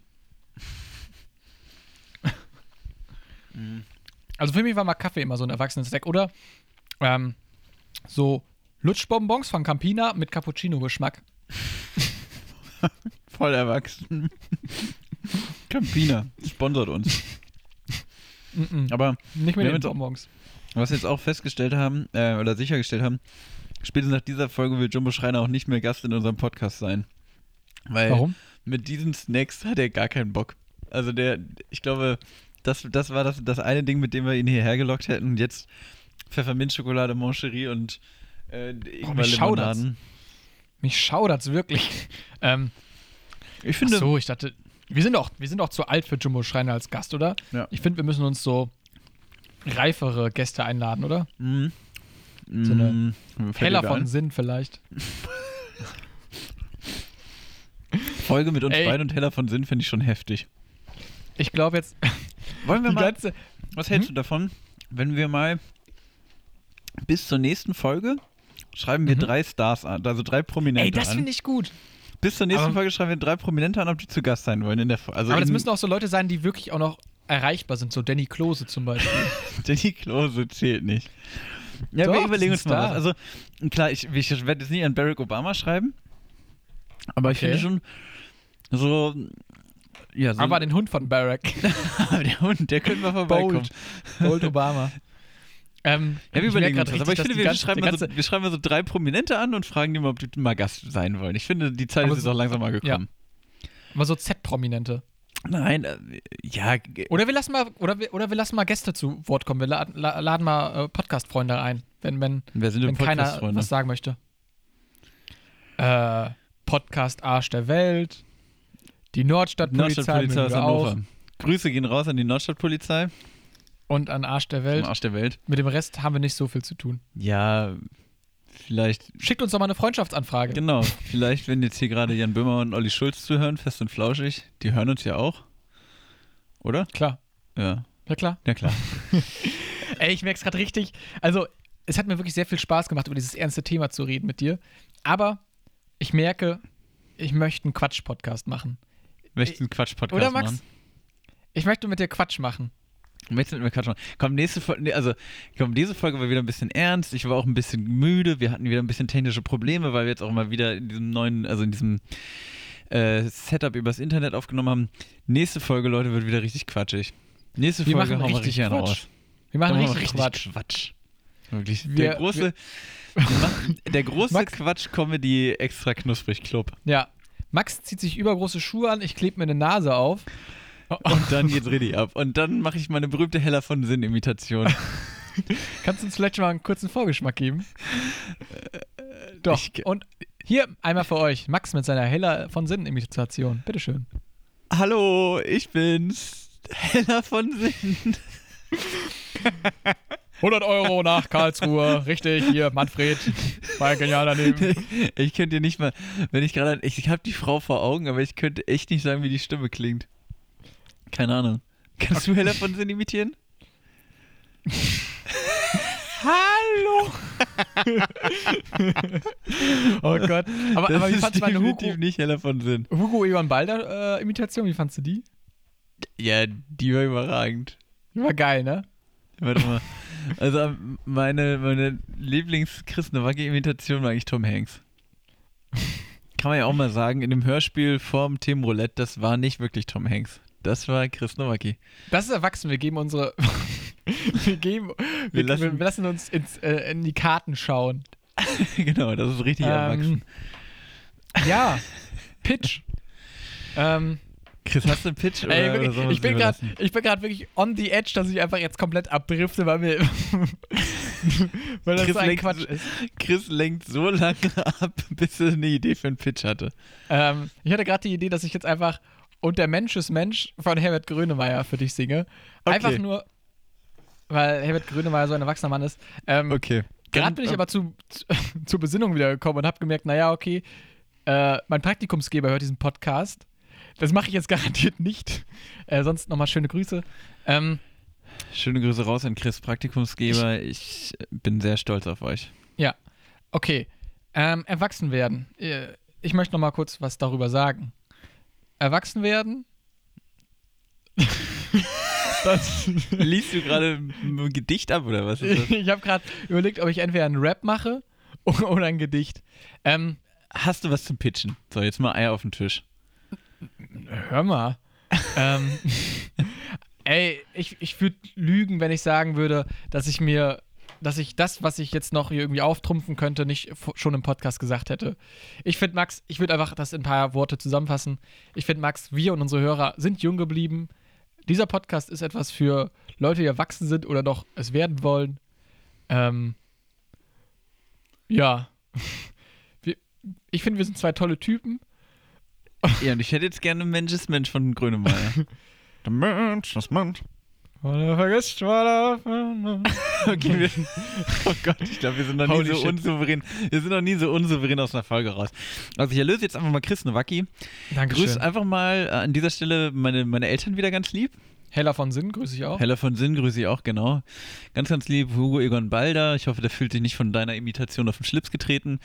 Mhm. Also für mich war mal Kaffee immer so ein Erwachsenen-Snack. Oder ähm, so Lutschbonbons von Campina mit Cappuccino-Geschmack. [laughs] Voll erwachsen. Campina sponsert uns. [laughs] Mm-mm. Aber Nicht mit wir den haben jetzt Bonbons. was wir jetzt auch festgestellt haben, äh, oder sichergestellt haben, spätestens nach dieser Folge wird Jumbo Schreiner auch nicht mehr Gast in unserem Podcast sein. Weil Warum? mit diesen Snacks hat er gar keinen Bock. Also der, ich glaube, das, das war das, das eine Ding, mit dem wir ihn hierher gelockt hätten. Und jetzt Pfefferminzschokolade, Moncherie und äh, mich schaudert's. Ingwerlimonaden. Mich schaudert's wirklich. [laughs] Ähm, Ich ach finde, so, ich dachte, wir sind doch, wir sind doch zu alt für Jumbo Schreiner als Gast, oder? Ja. Ich finde, wir müssen uns so reifere Gäste einladen, oder? Mhm. So eine Mhm. Heller von ein? Sinn vielleicht. Folge mit uns Ey. beiden und Heller von Sinn finde ich schon heftig. Ich glaube jetzt, [laughs] Wollen wir mal, ganze. was hältst du davon, wenn wir mal bis zur nächsten Folge schreiben wir Mhm. drei Stars an, also drei Prominente Ey, das finde ich gut. Bis zur nächsten Aber- Folge schreiben wir drei Prominente an, ob die zu Gast sein wollen in der Folge. Also Aber das müssen auch so Leute sein, die wirklich auch noch erreichbar sind. So Danny Klose zum Beispiel. [laughs] Danny Klose zählt nicht. Ja, Doch, wir überlegen uns mal was. Also, klar, ich, ich werde jetzt nicht an Barack Obama schreiben, aber ich Okay. finde schon so, ja, so Aber den Hund von Barack. [laughs] der Hund, der können wir vorbeikommen. Bold. Bold Obama. [laughs] Ähm, Ja, wir überlegen uns das. Aber ich finde, wir die schreiben, ganze- mal so, wir schreiben mal so drei Prominente an und fragen die mal, ob die mal Gast sein wollen. Ich finde, die Zeit Aber ist so- auch langsam mal gekommen. ganze- Aber so Z-Prominente. Nein, äh, ja, Oder wir lassen mal, oder wir, oder wir lassen mal Gäste zu Wort kommen. Wir laden, la- laden mal äh, Podcast-Freunde ein, wenn, wenn, wer sind denn wenn keiner was sagen möchte. Äh, Podcast Arsch der Welt. Die Nordstadtpolizei, Nordstadtpolizei aus. Hannover. Grüße gehen raus an die Nordstadtpolizei. Und an Arsch der Am Welt. Arsch der Welt. Mit dem Rest haben wir nicht so viel zu tun. Ja, vielleicht Schickt uns doch mal eine Freundschaftsanfrage. Genau, vielleicht, wenn jetzt hier gerade Jan Böhmer und Olli Schulz zuhören, fest und flauschig, die hören uns ja auch. Oder? Klar. Ja, Ja, klar. ja klar. [laughs] Ey, ich merke es gerade richtig. Also, es hat mir wirklich sehr viel Spaß gemacht, über dieses ernste Thema zu reden mit dir. Aber ich merke, ich möchte einen Quatsch-Podcast machen. Möchtest du einen Quatsch-Podcast Oder, Max? machen? Ich möchte mit dir Quatsch machen. Möchtest du mit mir machen? Komm, nächste Folge, also, komm, diese Folge war wieder ein bisschen ernst. Ich war auch ein bisschen müde. Wir hatten wieder ein bisschen technische Probleme, weil wir jetzt auch mal wieder in diesem neuen, also in diesem äh, Setup übers Internet aufgenommen haben. Nächste Folge, Leute, wird wieder richtig quatschig. Nächste Wir Folge machen hauen wir richtig richtig einen raus. Wir machen wir richtig, Quatsch. Quatsch. Wirklich. Wir- der große, wir [laughs] der große Quatsch-Comedy extra knusprig Club. Ja. Max zieht sich übergroße Schuhe an, ich klebe mir eine Nase auf. [laughs] Und dann geht's richtig ab. Und dann mache ich meine berühmte Heller von Sinn-Imitation. [laughs] Kannst du uns vielleicht schon mal einen kurzen Vorgeschmack geben? Doch. ich- Und hier einmal für euch, Max mit seiner Heller von Sinn-Imitation. Bitteschön. Hallo, ich bin's. Heller von Sinn. [laughs] 100 Euro nach Karlsruhe. Richtig, hier, Manfred. War genial daneben. Ich könnte dir nicht mal, wenn ich gerade, ich, ich habe die Frau vor Augen, aber ich könnte echt nicht sagen, wie die Stimme klingt. Keine Ahnung. Kannst du Heller von Sinn imitieren? [laughs] Hallo! [laughs] oh Gott. Aber, das aber wie fandst du meine definitiv Hugo, nicht Heller von Sinn. Hugo Egon Balder äh, Imitation? Wie fandst du die? Ja, die war überragend. Die war geil, ne? Warte mal. Also meine, meine Lieblings-Chris Nowacki-Imitation war eigentlich Tom Hanks. Kann man ja auch mal sagen, in dem Hörspiel vorm Themenroulette, das war nicht wirklich Tom Hanks. Das war Chris Nowacki. Das ist erwachsen. Wir geben unsere. [laughs] wir, geben, wir, lassen- wir, wir lassen uns ins, äh, in die Karten schauen. [laughs] genau, das ist richtig erwachsen. Ähm, ja, [laughs] Pitch. ähm, Chris, hast du einen Pitch? ey, oder, wirklich, oder wir ich bin gerade, lassen? ich bin gerade wirklich on the edge, dass ich einfach jetzt komplett abdrifte, weil mir, weil das Chris so ein lenkt- Quatsch ist. Chris lenkt so lange ab, bis er eine Idee für einen Pitch hatte. Ähm, ich hatte gerade die Idee, dass ich jetzt einfach Und der Mensch ist Mensch von Herbert Grönemeyer für dich singe. Einfach Okay. nur, weil Herbert Grönemeyer so ein erwachsener Mann ist. Ähm, Okay. Gerade bin ich äh, aber zu, zu, [laughs] zur Besinnung wiedergekommen und habe gemerkt, naja, okay, äh, mein Praktikumsgeber hört diesen Podcast. Das mache ich jetzt [laughs] garantiert nicht. Äh, sonst nochmal schöne Grüße. Ähm, Schöne Grüße raus an Chris, Praktikumsgeber. Ich, bin sehr stolz auf euch. okay, ähm, erwachsen werden. Äh, Ich möchte nochmal kurz was darüber sagen. Erwachsen werden. das, [laughs] Liest du gerade ein Gedicht ab oder was ich habe gerade überlegt, ob ich entweder einen Rap mache oder ein Gedicht. Ähm, Hast du was zum Pitchen? So, jetzt mal Eier auf den Tisch. Hör mal. ähm, [laughs] ey, ich, ich würde lügen, wenn ich sagen würde, dass ich mir, dass ich das, was ich jetzt noch hier irgendwie auftrumpfen könnte, nicht schon im Podcast gesagt hätte. Ich finde, Max, ich würde einfach das in ein paar Worte zusammenfassen. Ich finde, Max, wir und unsere Hörer sind jung geblieben. Dieser Podcast ist etwas für Leute, die erwachsen sind oder noch es werden wollen. Ähm, ja. [laughs] Ich finde, wir sind zwei tolle Typen. Ja, und ich hätte jetzt gerne Mensch ist Mensch von Grönemeyer. [laughs] Der Mensch, das Mensch. Vergisst, oder [laughs] Okay, wir, oh Gott, ich glaube, wir sind noch nie Holy so shit. unsouverän. Wir sind noch nie so unsouverän aus einer Folge raus. Also ich erlöse jetzt einfach mal Chris Nowacki. Grüß Dankeschön. einfach mal äh, an dieser Stelle meine, meine Eltern wieder ganz lieb. Hella von Sinn, grüße ich auch. Heller von Sinn grüße ich auch, genau. Ganz, ganz lieb, Hugo Egon Balder. Ich hoffe, der fühlt sich nicht von deiner Imitation auf den Schlips getreten.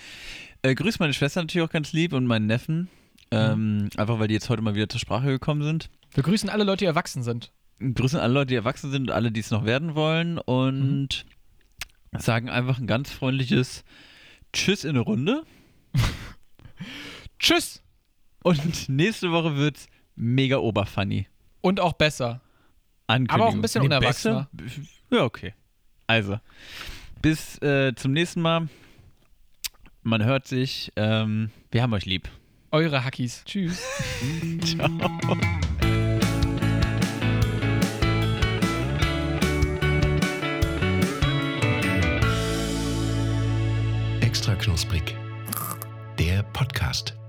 Äh, grüß meine Schwester natürlich auch ganz lieb und meinen Neffen. Ähm, Einfach weil die jetzt heute mal wieder zur Sprache gekommen sind. Wir grüßen alle Leute, die erwachsen sind. Grüßen alle Leute, die erwachsen sind und alle, die es noch werden wollen. Und sagen einfach ein ganz freundliches Tschüss in eine Runde. [laughs] Tschüss! Und nächste Woche wird's mega oberfunny. Und auch besser. Aber auch ein bisschen unerwachsener. besser? Ja, okay. Also, bis äh, zum nächsten Mal. Man hört sich. Ähm, wir haben euch lieb. Eure Hackies. Tschüss. [laughs] [laughs] Extra knusprig. Der Podcast.